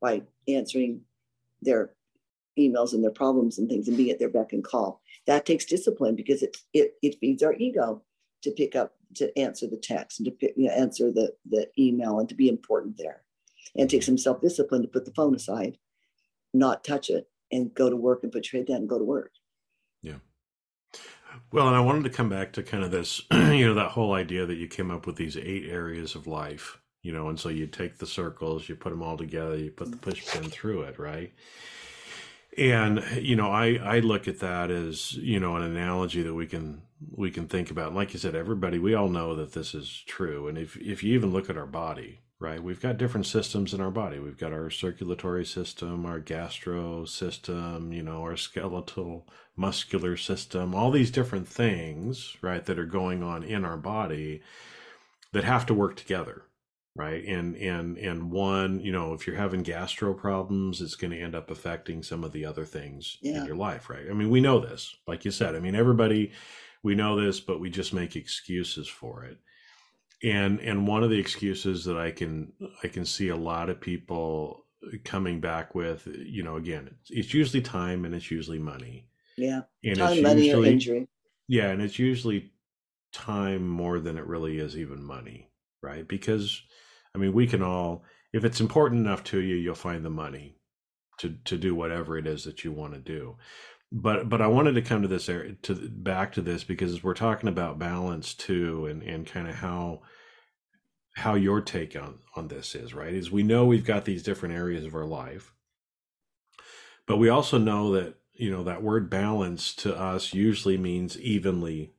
by answering their emails and their problems and things and being at their beck and call. That takes discipline because it it, it feeds our ego to pick up to answer the text and to pick, you know, answer the the email and to be important there. And takes some self discipline to put the phone aside, not touch it, and go to work and put your head down and go to work. Yeah. Well, and I wanted to come back to kind of this, you know, that whole idea that you came up with these eight areas of life, you know, and so you take the circles, you put them all together, you put the push pin through it, right? And you know, I I look at that as you know an analogy that we can we can think about. like you said, everybody we all know that this is true. And if if you even look at our body, right? We've got different systems in our body. We've got our circulatory system, our gastro system, you know, our skeletal muscular system, all these different things, right, that are going on in our body that have to work together, right? And and and one, you know, if you're having gastro problems, it's going to end up affecting some of the other things yeah. in your life, right? I mean, we know this. Like you said, I mean, everybody we know this, but we just make excuses for it and and one of the excuses that i can i can see a lot of people coming back with you know again it's, it's usually time and it's usually money. Yeah. And time money usually, or injury. Yeah and it's usually time more than it really is even money right? Because i mean we can all if it's important enough to you you'll find the money to to do whatever it is that you want to do but but I wanted to come to this area to back to this because we're talking about balance too, and and kind of how how your take on on this is right. Is we know we've got these different areas of our life, but we also know that you know that word balance to us usually means evenly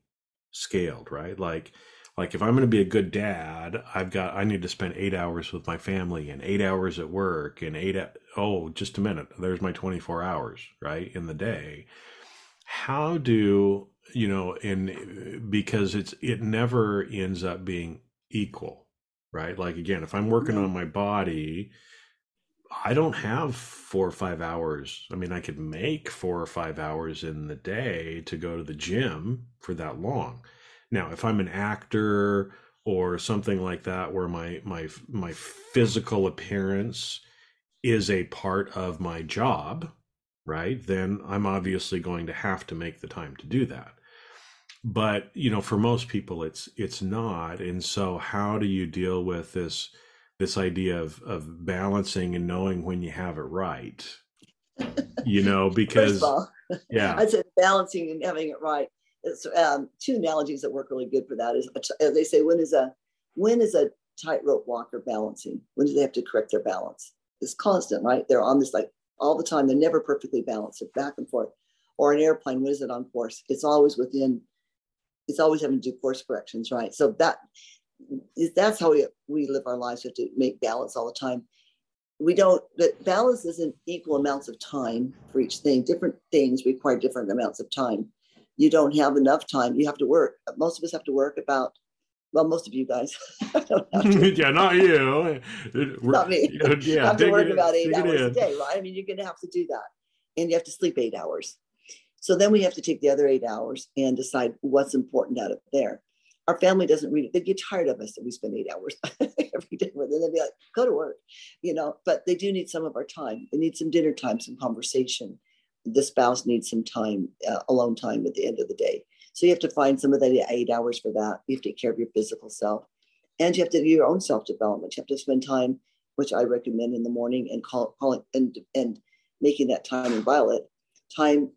scaled, right? Like like if i'm going to be a good dad i've got i need to spend eight hours with my family and eight hours at work and eight oh just a minute there's my 24 hours right in the day. How do you know in because it's it never ends up being equal right? Like again if i'm working on my body i don't have four or five hours. I mean i could make four or five hours in the day to go to the gym for that long now if i'm an actor or something like that where my my my physical appearance is a part of my job right then i'm obviously going to have to make the time to do that. But you know for most people it's it's not. And so how do you deal with this this idea of of balancing and knowing when you have it right? You know because all, yeah. I said balancing and having it right um, two analogies that work really good for that is as they say when is a when is a tightrope walker balancing when do they have to correct their balance it's constant right they're on this like all the time they're never perfectly balanced they're back and forth or an airplane when is it on course it's always within it's always having to do course corrections, right? So that that's how we, we live our lives. We have to make balance all the time. We don't, but balance isn't equal amounts of time for each thing. Different things require different amounts of time. You don't have enough time. You have to work. Most of us have to work about, well, most of you guys. yeah, not you. not me. Yeah, have to work it, about eight hours a day, right? I mean, you're going to have to do that. And you have to sleep eight hours. So then we have to take the other eight hours and decide what's important out of there. Our family doesn't read it. They get tired of us that we spend eight hours every day with them. They'd be like, go to work, you know, but they do need some of our time. They need some dinner time, some conversation. The spouse needs some time, uh, alone time at the end of the day. So you have to find some of that eight hours for that. You have to take care of your physical self. And you have to do your own self development. You have to spend time, which I recommend in the morning, and call, calling and and making that time in Violet time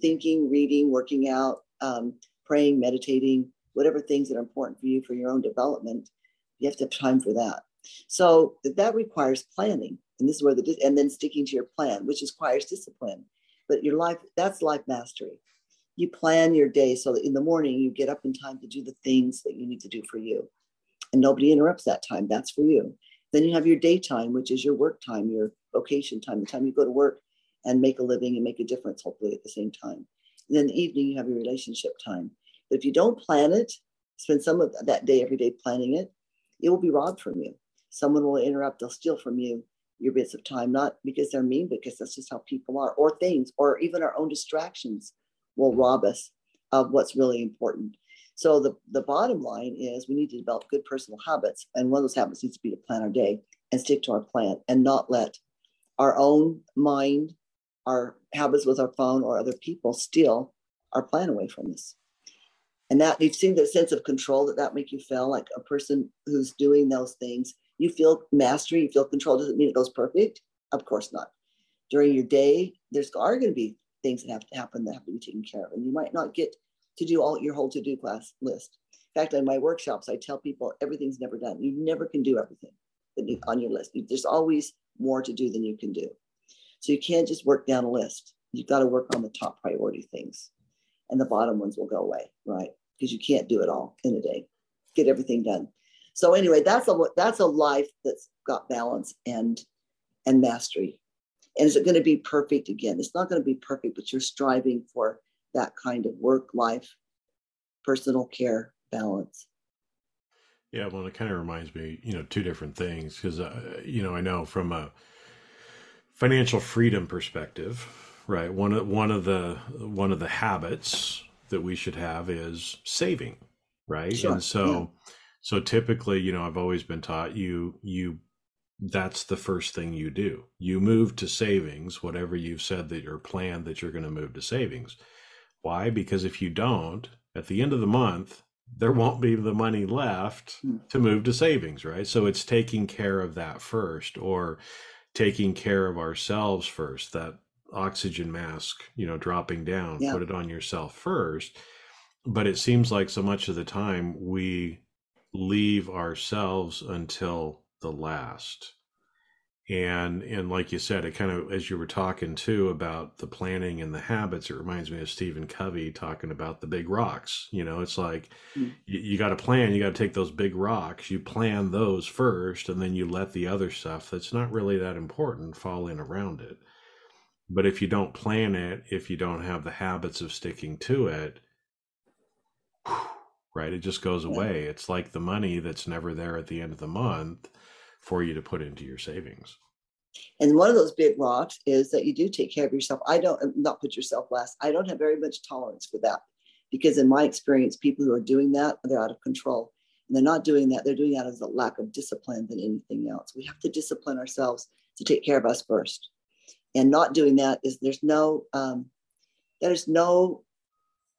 thinking, reading, working out, um, praying, meditating, whatever things that are important for you for your own development, you have to have time for that. So that requires planning. And this is where the, and then sticking to your plan, which requires discipline. But your life, that's life mastery. You plan your day so that in the morning you get up in time to do the things that you need to do for you. And nobody interrupts that time. That's for you. Then you have your daytime, which is your work time, your vocation time, the time you go to work and make a living and make a difference, hopefully, at the same time. And then the evening, you have your relationship time. But if you don't plan it, spend some of that day every day planning it, it will be robbed from you. Someone will interrupt, they'll steal from you your bits of time, not because they're mean, because that's just how people are, or things, or even our own distractions will rob us of what's really important. So the, the bottom line is we need to develop good personal habits. And one of those habits needs to be to plan our day and stick to our plan and not let our own mind our habits with our phone or other people steal our plan away from us. And that you've seen the sense of control that that make you feel like a person who's doing those things. You feel mastery, you feel control. Doesn't mean it goes perfect. Of course not. During your day, there's are going to be things that have to happen that have to be taken care of, and you might not get to do all your whole to-do class list. In fact, in my workshops, I tell people everything's never done. You never can do everything on your list. There's always more to do than you can do. So you can't just work down a list. You've got to work on the top priority things, and the bottom ones will go away, right? Because you can't do it all in a day. Get everything done. So anyway, that's a that's a life that's got balance and and mastery. And is it going to be perfect again? It's not going to be perfect, but you're striving for that kind of work life, personal care balance. Yeah, well, it kind of reminds me, you know, two different things because, uh, you know, I know from a financial freedom perspective, right? One of one of the one of the habits that we should have is saving, right? Sure. And so yeah. So typically, you know, I've always been taught you you that's the first thing you do. You move to savings, whatever you've said that your plan that you're going to move to savings. Why? Because if you don't, at the end of the month, there won't be the money left hmm. to move to savings, right? So it's taking care of that first or taking care of ourselves first that oxygen mask you know dropping down yeah. put it on yourself first but it seems like so much of the time we leave ourselves until the last. And and like you said it kind of as you were talking too about the planning and the habits it reminds me of stephen covey talking about the big rocks. You know it's like mm. you, you got to plan you got to take those big rocks you plan those first and then you let the other stuff that's not really that important fall in around it. But if you don't plan it, if you don't have the habits of sticking to it, right, it just goes away. It's like the money that's never there at the end of the month for you to put into your savings. And one of those big rocks is that you do take care of yourself. I don't not put yourself last. I don't have very much tolerance for that because in my experience, people who are doing that, they're out of control. And they're not doing that. They're doing that as a lack of discipline than anything else. We have to discipline ourselves to take care of us first. And not doing that is there's no um, there's no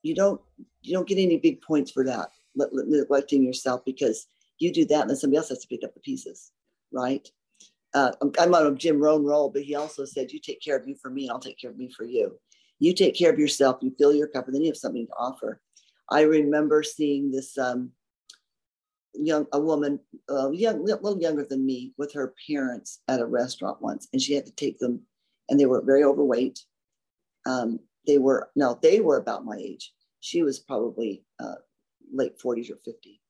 you don't you don't get any big points for that neglecting yourself because you do that and then somebody else has to pick up the pieces, right? Uh, I'm on a Jim Rohn roll, but he also said, "You take care of you for me, and I'll take care of me for you." You take care of yourself, you fill your cup, and then you have something to offer. I remember seeing this um, young a woman, uh, young, a little younger than me, with her parents at a restaurant once, and she had to take them, and they were very overweight. Um, they were no, they were about my age. She was probably uh, late 40s or 50,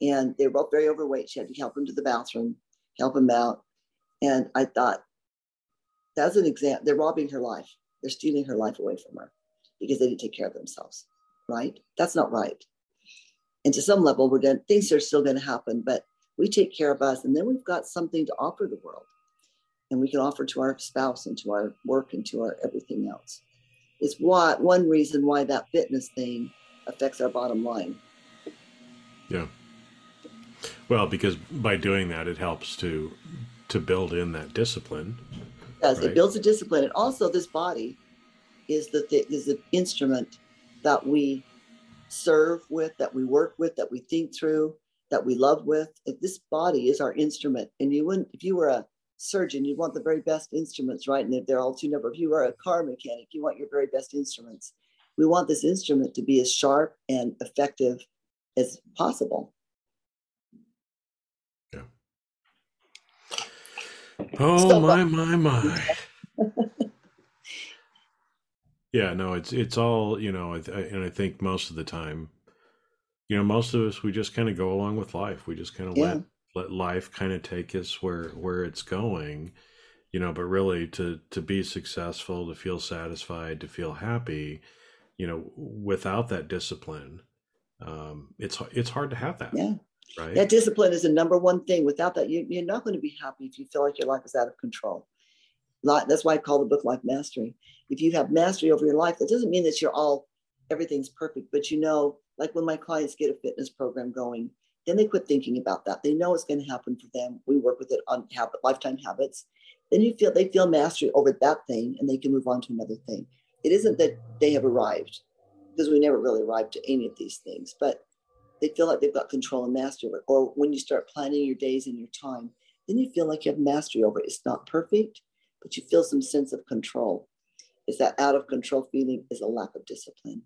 and they were both very overweight. She had to help them to the bathroom, help them out, and I thought that's an example. They're robbing her life. They're stealing her life away from her because they didn't take care of themselves. Right? That's not right. And to some level, we're going things are still going to happen, but we take care of us, and then we've got something to offer the world, and we can offer to our spouse and to our work and to our everything else. It's why one reason why that fitness thing affects our bottom line. Yeah. Well, because by doing that, it helps to to build in that discipline. It does. Right? It builds a discipline, and also this body is the th- is the instrument that we serve with, that we work with, that we think through, that we love with. If this body is our instrument, and you wouldn't, if you were a surgeon, you'd want the very best instruments, right? And if they're all too number, if you are a car mechanic, you want your very best instruments. We want this instrument to be as sharp and effective as possible. Yeah. Oh so, my uh, my my. yeah, no, it's it's all you know, and I think most of the time, you know, most of us we just kind of go along with life. We just kind of yeah. let let life kind of take us where where it's going, you know. But really, to to be successful, to feel satisfied, to feel happy, you know, without that discipline, um, it's it's hard to have that. Yeah. Right. That discipline is the number one thing. Without that, you, you're not going to be happy if you feel like your life is out of control. That's why I call the book Life Mastery. If you have mastery over your life, that doesn't mean that you're all everything's perfect, but you know, like when my clients get a fitness program going, then they quit thinking about that. They know it's going to happen for them. We work with it on habit, lifetime habits. Then you feel they feel mastery over that thing, and they can move on to another thing. It isn't that they have arrived because we never really arrive to any of these things, but they feel like they've got control and mastery over it. Or when you start planning your days and your time, then you feel like you have mastery over it. It's not perfect, but you feel some sense of control. Is that out of control feeling is a lack of discipline.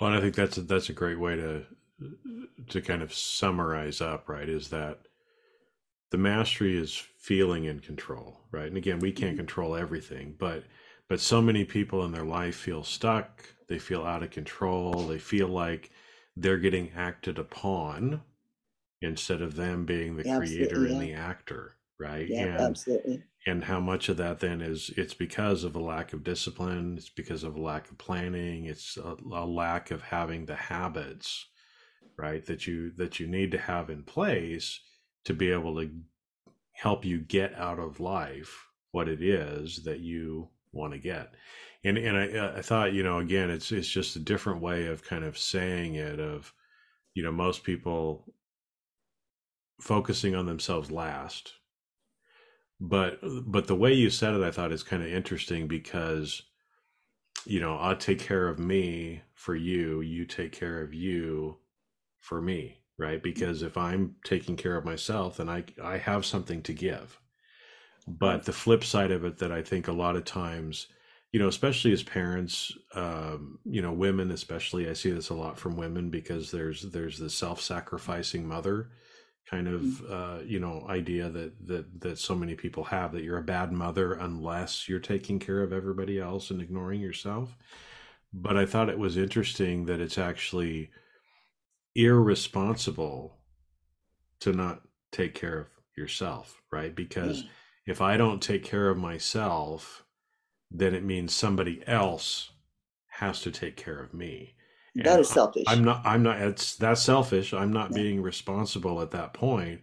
Well, and I think that's a, that's a great way to to kind of summarize up, right? Is that the mastery is feeling in control, right? And again, we can't mm-hmm. control everything, but but so many people in their life feel stuck they feel out of control they feel like they're getting acted upon instead of them being the creator yeah. and the actor right yeah and, absolutely and how much of that then is it's because of a lack of discipline it's because of a lack of planning it's a, a lack of having the habits right that you that you need to have in place to be able to help you get out of life what it is that you want to get. And and I uh, I thought you know again it's it's just a different way of kind of saying it of you know most people focusing on themselves last but but the way you said it i thought is kind of interesting because you know i'll take care of me for you you take care of you for me right because if i'm taking care of myself then i i have something to give but the flip side of it that I think a lot of times, you know, especially as parents, um, you know, women especially, I see this a lot from women because there's there's the self-sacrificing mother kind of mm. uh, you know idea that that that so many people have that you're a bad mother unless you're taking care of everybody else and ignoring yourself. But I thought it was interesting that it's actually irresponsible to not take care of yourself, right? Because mm if I don't take care of myself, then it means somebody else has to take care of me. And that is selfish. I'm not. I'm not. It's that's selfish. I'm not yeah. being responsible at that point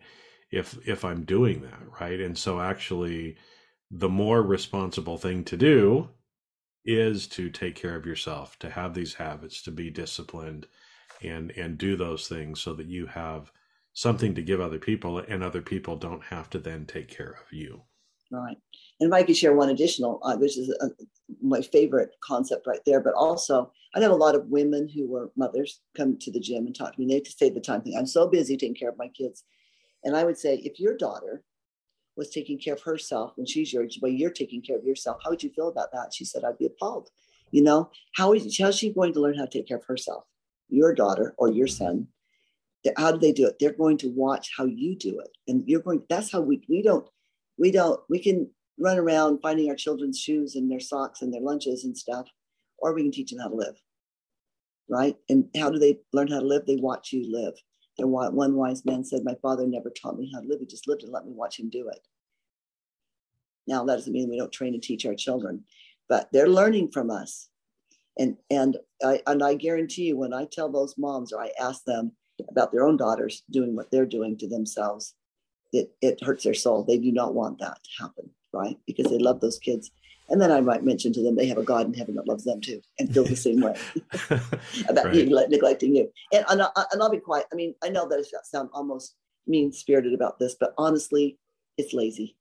if if I'm doing that right. And so actually, the more responsible thing to do is to take care of yourself, to have these habits, to be disciplined, and and do those things so that you have something to give other people, and other people don't have to then take care of you. Right. And if I could share one additional, uh, which is a, uh, my favorite concept right there, but also I have a lot of women who were mothers come to the gym and talk to me. They say the time thing. I'm so busy taking care of my kids. And I would say, if your daughter was taking care of herself when she's your age, you're taking care of yourself, how would you feel about that? She said, I'd be appalled. You know, how is how's she going to learn how to take care of herself? Your daughter or your son. How do they do it? They're going to watch how you do it. And you're going, that's how we we don't we don't we can run around finding our children's shoes and their socks and their lunches and stuff or we can teach them how to live right and how do they learn how to live they watch you live and one wise man said my father never taught me how to live he just lived and let me watch him do it now that doesn't mean we don't train and teach our children but they're learning from us and and i and i guarantee you when i tell those moms or i ask them about their own daughters doing what they're doing to themselves it, it hurts their soul. They do not want that to happen, right? Because they love those kids. And then I might mention to them they have a God in heaven that loves them too and feels the same way about right. neglecting you. And, and, I, and I'll be quiet. I mean, I know that I sound almost mean spirited about this, but honestly, it's lazy.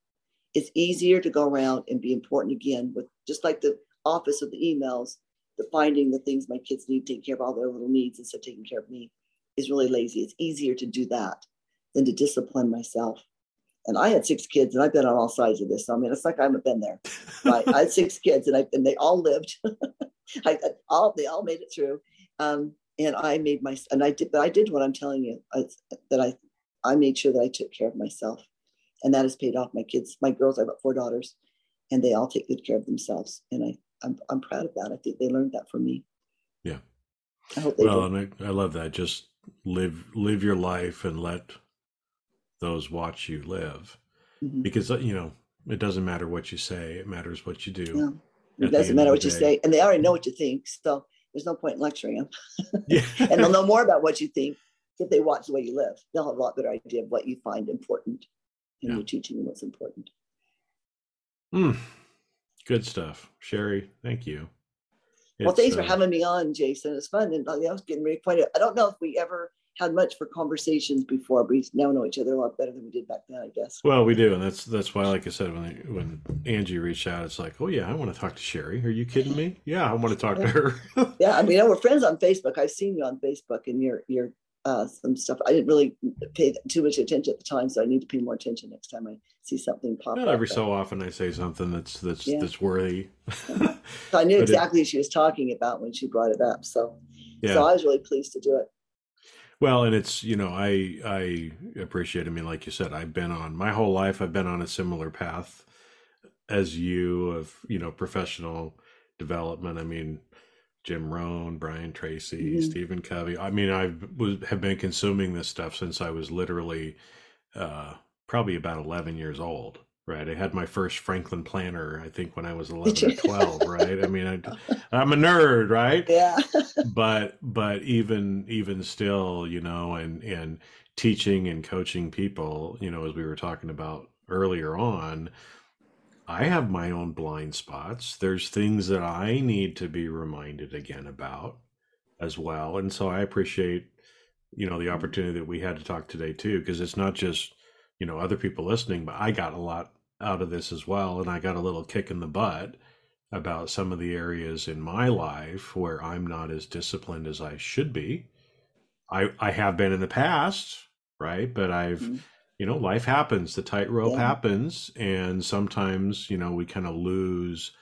It's easier to go around and be important again with just like the office of the emails, the finding the things my kids need, taking care of all their little needs instead of taking care of me is really lazy. It's easier to do that than to discipline myself. And I had six kids, and I've been on all sides of this. So, I mean, it's like I haven't been there. Right? I had six kids, and I and they all lived. I all they all made it through. Um, and I made my and I did, but I did what I'm telling you I, that I I made sure that I took care of myself, and that has paid off. My kids, my girls, I've got four daughters, and they all take good care of themselves, and I I'm I'm proud of that. I think they learned that from me. Yeah. I hope they well, and I, I love that. Just live live your life and let those watch you live mm-hmm. because uh, you know it doesn't matter what you say it matters what you do it doesn't matter what you say and they already know what you think so there's no point in lecturing them yeah. and they'll know more about what you think if they watch the way you live they'll have a lot better idea of what you find important and yeah. you're teaching them what's important mm. Good stuff sherry thank you well thanks uh, for having me on jason it's fun and uh, I was getting really pointed i don't know if we ever had much for conversations before. We now know each other a lot better than we did back then, I guess. Well, we do, and that's that's why, like I said, when when Angie reached out, it's like, oh yeah, I want to talk to Sherry. Are you kidding me? Yeah, I want to talk to her. yeah, I mean, we're friends on Facebook. I've seen you on Facebook, and your your uh, some stuff. I didn't really pay too much attention at the time, so I need to pay more attention next time I see something pop Not up. Every so often, I say something that's that's yeah. that's worthy. so I knew exactly it, what she was talking about when she brought it up. So, yeah. so I was really pleased to do it. Well, and it's you know I I appreciate. I mean, like you said, I've been on my whole life. I've been on a similar path as you of you know professional development. I mean, Jim Rohn, Brian Tracy, mm-hmm. Stephen Covey. I mean, I was have been consuming this stuff since I was literally uh, probably about eleven years old. Right. I had my first Franklin planner, I think, when I was 11 or 12. right. I mean, I, I'm a nerd. Right. Yeah. but, but even, even still, you know, and, and teaching and coaching people, you know, as we were talking about earlier on, I have my own blind spots. There's things that I need to be reminded again about as well. And so I appreciate, you know, the mm-hmm. opportunity that we had to talk today too, because it's not just, you know other people listening but i got a lot out of this as well and i got a little kick in the butt about some of the areas in my life where i'm not as disciplined as i should be i i have been in the past right but i've mm-hmm. you know life happens the tightrope yeah. happens and sometimes you know we kind of lose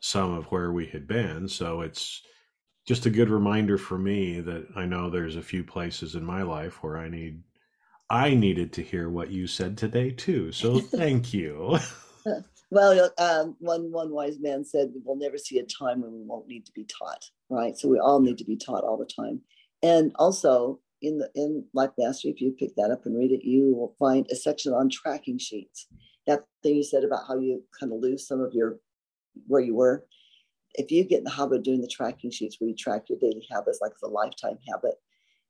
some of where we had been so it's just a good reminder for me that i know there's a few places in my life where i need I needed to hear what you said today too. So thank you. well, um, one one wise man said, "We'll never see a time when we won't need to be taught." Right. So we all need to be taught all the time. And also in the in Life Mastery, if you pick that up and read it, you will find a section on tracking sheets. That thing you said about how you kind of lose some of your where you were. If you get in the habit of doing the tracking sheets where you track your daily habits, like it's a lifetime habit,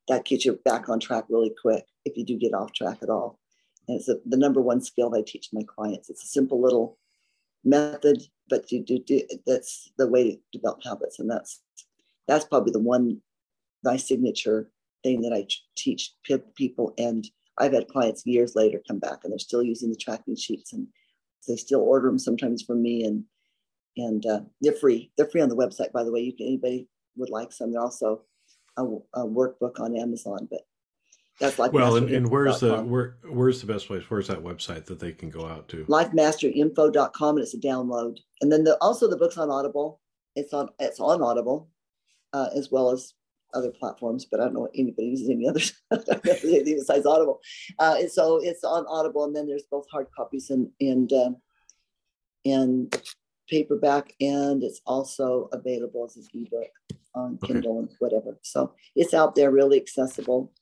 that gets you back on track really quick if you do get off track at all. And it's a, the number one skill I teach my clients. It's a simple little method, but you do, do that's the way to develop habits, and that's that's probably the one my signature thing that I teach people. And I've had clients years later come back and they're still using the tracking sheets and they still order them sometimes from me and and uh, they're free. They're free on the website, by the way. You can anybody would like some. They're also a, a workbook on Amazon, but that's like well. And, and where's the where where's the best place? Where's that website that they can go out to? Lifemasteryinfo.com, and it's a download. And then the, also the book's on Audible. It's on it's on Audible, uh, as well as other platforms, but I don't know anybody uses any others besides Audible. Uh, and so it's on Audible, and then there's both hard copies and and uh, and paperback, and it's also available as an ebook on okay. Kindle and whatever. So it's out there, really accessible,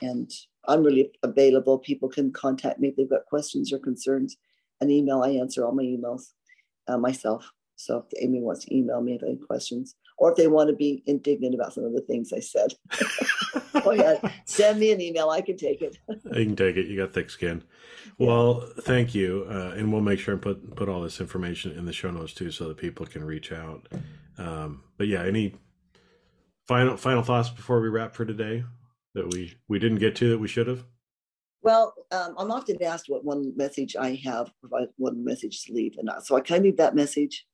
and I'm really available. People can contact me if they've got questions or concerns. An email, I answer all my emails uh, myself. So if Amy wants to email me if any questions, or if they want to be indignant about some of the things I said, go ahead, send me an email. I can take it. you can take it. You got thick skin. Well, yeah. thank you, uh, and we'll make sure and put put all this information in the show notes too, so that people can reach out. Um, but yeah, any final final thoughts before we wrap for today that we we didn't get to that we should have. Well, um, I'm often asked what one message I have, one message to leave, and so I kind of leave that message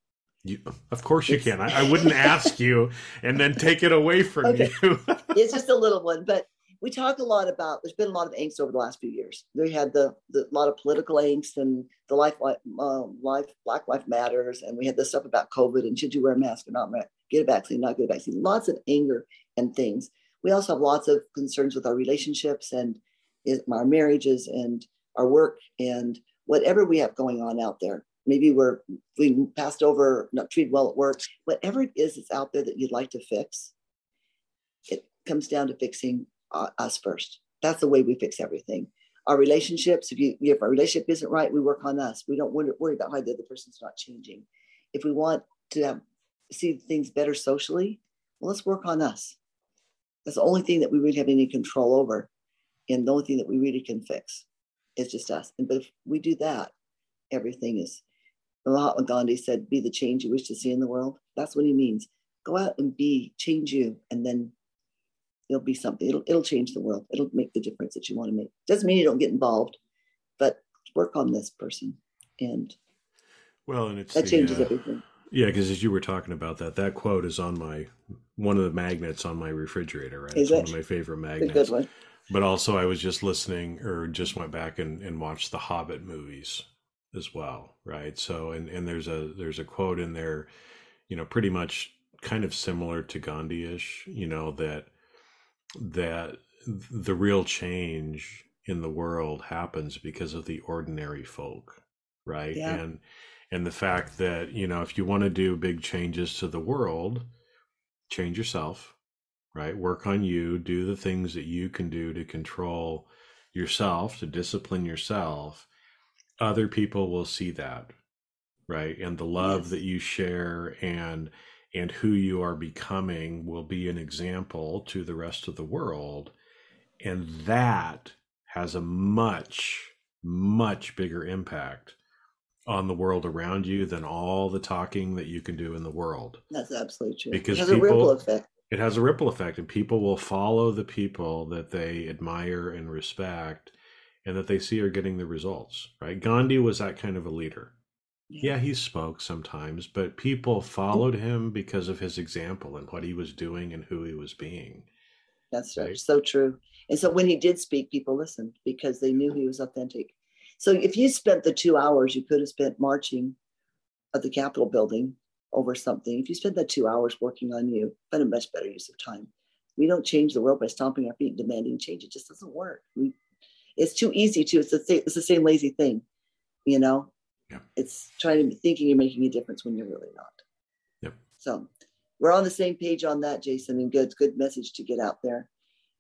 you, of course you can. I, I, wouldn't ask you and then take it away from okay. you. it's just a little one, but we talk a lot about. There's been a lot of angst over the last few years. We had the, the lot of political angst and the life, uh, life, Black Life Matters, and we had this stuff about COVID and should you wear a mask or not? Get a vaccine, not get a vaccine. Lots of anger and things. We also have lots of concerns with our relationships and our marriages and our work and whatever we have going on out there maybe we're we passed over, not treated well at work, whatever it is that's out there that you'd like to fix, it comes down to fixing uh, us first. That's the way we fix everything. Our relationships, if you if our relationship isn't right, we work on us. We don't worry about why the other person's not changing. If we want to have, see things better socially, well, let's work on us. That's the only thing that we really have any control over, and the only thing that we really can fix is just us. And but if we do that, everything is Mahatma Gandhi said, Be the change you wish to see in the world. That's what he means. Go out and be, change you, and then it'll be something. It'll, it'll change the world. It'll make the difference that you want to make. Doesn't mean you don't get involved, but work on this person. And well, and it's that the, changes uh, everything. Yeah, because as you were talking about that, that quote is on my one of the magnets on my refrigerator, right? Is it's it? one of my favorite magnets. good one. But also, I was just listening or just went back and, and watched the Hobbit movies as well, right? So and and there's a there's a quote in there, you know, pretty much kind of similar to Gandhi-ish, you know, that that the real change in the world happens because of the ordinary folk, right? Yeah. And and the fact that, you know, if you want to do big changes to the world, change yourself, right? Work on you, do the things that you can do to control yourself, to discipline yourself other people will see that right? And the love yes. that you share and and who you are becoming will be an example to the rest of the world. And that has a much much bigger impact on the world around you than all the talking that you can do in the world. That's absolutely true. Because it has people, a ripple effect. it has a ripple effect and people will follow the people that they admire and respect and that they see are getting the results, right? Gandhi was that kind of a leader. Yeah. yeah, he spoke sometimes, but people followed him because of his example and what he was doing and who he was being. That's right. So true. And so when he did speak, people listened because they knew he was authentic. So if you spent the two hours you could have spent marching at the Capitol building over something, if you spent that two hours working on you, been a much better use of time. We don't change the world by stomping our feet and demanding change. It just doesn't work. We it's too easy to. It's the same, it's the same lazy thing, you know. Yeah. It's trying to be thinking you're making a difference when you're really not. Yep. So we're on the same page on that, Jason, and good good message to get out there.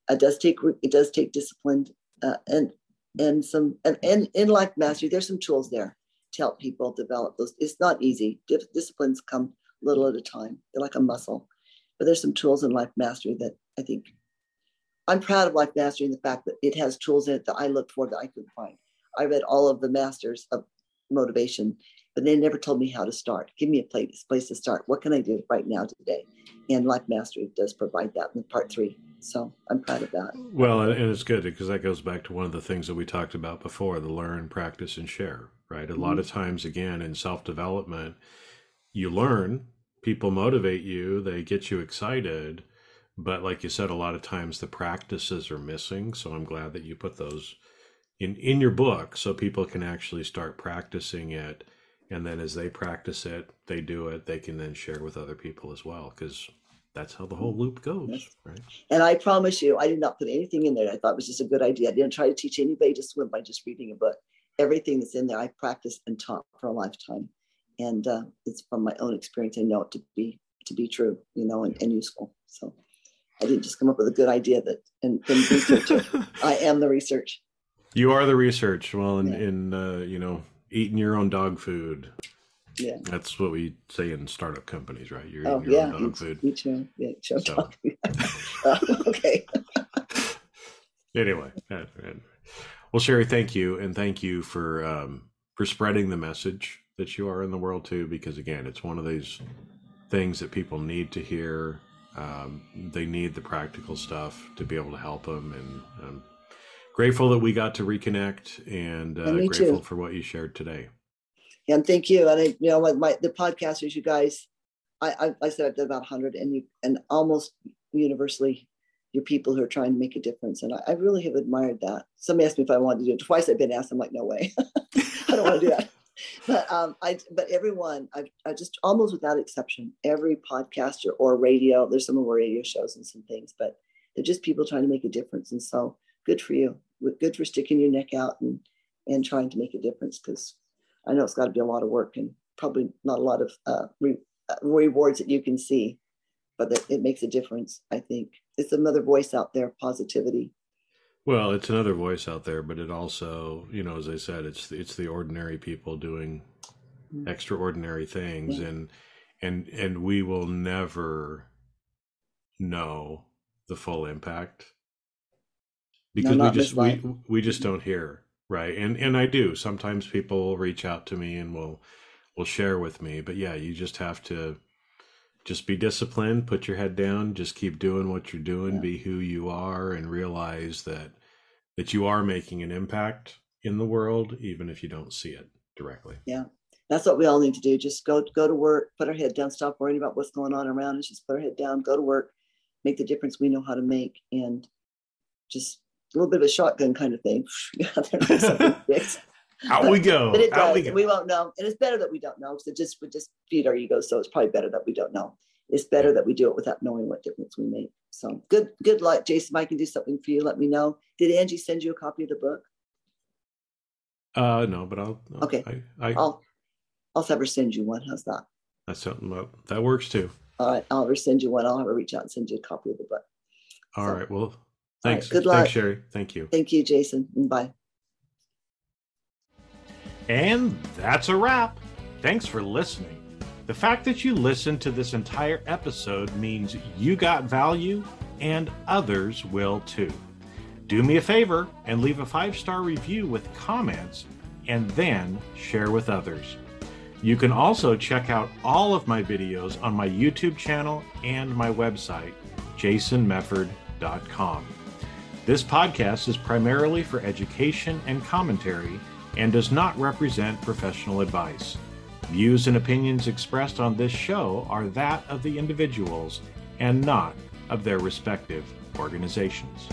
It does take it does take discipline uh, and and some and, and in life mastery. There's some tools there. to help people develop those. It's not easy. Disciplines come little at a time. They're like a muscle. But there's some tools in Life Mastery that I think I'm proud of Life Mastery and the fact that it has tools in it that I look for that I couldn't find. I read all of the masters of motivation, but they never told me how to start. Give me a place, place to start. What can I do right now today? And Life Mastery does provide that in part three. So I'm proud of that. Well, and it's good because that goes back to one of the things that we talked about before the learn, practice, and share, right? A mm-hmm. lot of times, again, in self development, you learn, people motivate you, they get you excited. But like you said, a lot of times the practices are missing. So I'm glad that you put those in, in your book so people can actually start practicing it. And then as they practice it, they do it, they can then share with other people as well. Because that's how the whole loop goes, right? And I promise you, I did not put anything in there I thought was just a good idea. I didn't try to teach anybody to swim by just reading a book. Everything that's in there, I practiced and taught for a lifetime, and uh, it's from my own experience. I know it to be to be true, you know, and, and useful. So I didn't just come up with a good idea that and then research it. I am the research. You are the research. Well, in, yeah. in uh, you know, eating your own dog food, yeah. That's what we say in startup companies, right? You're oh, yeah. dog food. Eat your, yeah, eat your so. dog food. uh, okay. anyway, well, Sherry, thank you, and thank you for um, for spreading the message that you are in the world too. Because again, it's one of these things that people need to hear. Um, they need the practical stuff to be able to help them, and I'm grateful that we got to reconnect, and, uh, and grateful too. for what you shared today and thank you. And I, you know, my the podcasters, you guys, I, I, I said I've done about hundred, and you, and almost universally, you're people who are trying to make a difference, and I, I really have admired that. Somebody asked me if I wanted to do it twice. I've been asked. I'm like, no way, I don't want to do that. But um, I, but everyone, I, I just almost without exception, every podcaster or radio. There's some more radio shows and some things, but they're just people trying to make a difference. And so, good for you. Good for sticking your neck out and and trying to make a difference because I know it's got to be a lot of work and probably not a lot of uh, re- uh, rewards that you can see, but it makes a difference. I think it's another voice out there, positivity. Well, it's another voice out there, but it also, you know, as I said, it's it's the ordinary people doing extraordinary things, yeah. and and and we will never know the full impact because no, we just we we just don't hear right? And and i do. Sometimes people will reach out to me and will will share with me but yeah you just have to just be disciplined put your head down just keep doing what you're doing yeah. be who you are and realize that that you are making an impact in the world even if you don't see it directly yeah that's what we all need to do just go go to work put our head down stop worrying about what's going on around us just put our head down go to work make the difference we know how to make and just a little bit of a shotgun kind of thing. Out we go. But it does. We, we, won't know. And it's better that we don't know because it just would just feed our egos. So it's probably better that we don't know. It's better that we do it without knowing what difference we make. So good, good luck, Jason. I can do something for you. Let me know. Did Angie send you a copy of the book? Uh, no, but I'll. I'll okay. I, I, will I'll have her send you one. How's that? That's something that, that works too. All right. I'll ever send you one. I'll have her reach out and send you a copy of the book. All so. right. Well, Thanks. Right, good luck. Thanks, Sherry. Thank you. Thank you, Jason. Bye. And that's a wrap. Thanks for listening. The fact that you listened to this entire episode means you got value and others will too. Do me a favor and leave a five star review with comments and then share with others. You can also check out all of my videos on my YouTube channel and my website, jasonmefford.com. This podcast is primarily for education and commentary and does not represent professional advice. Views and opinions expressed on this show are that of the individuals and not of their respective organizations.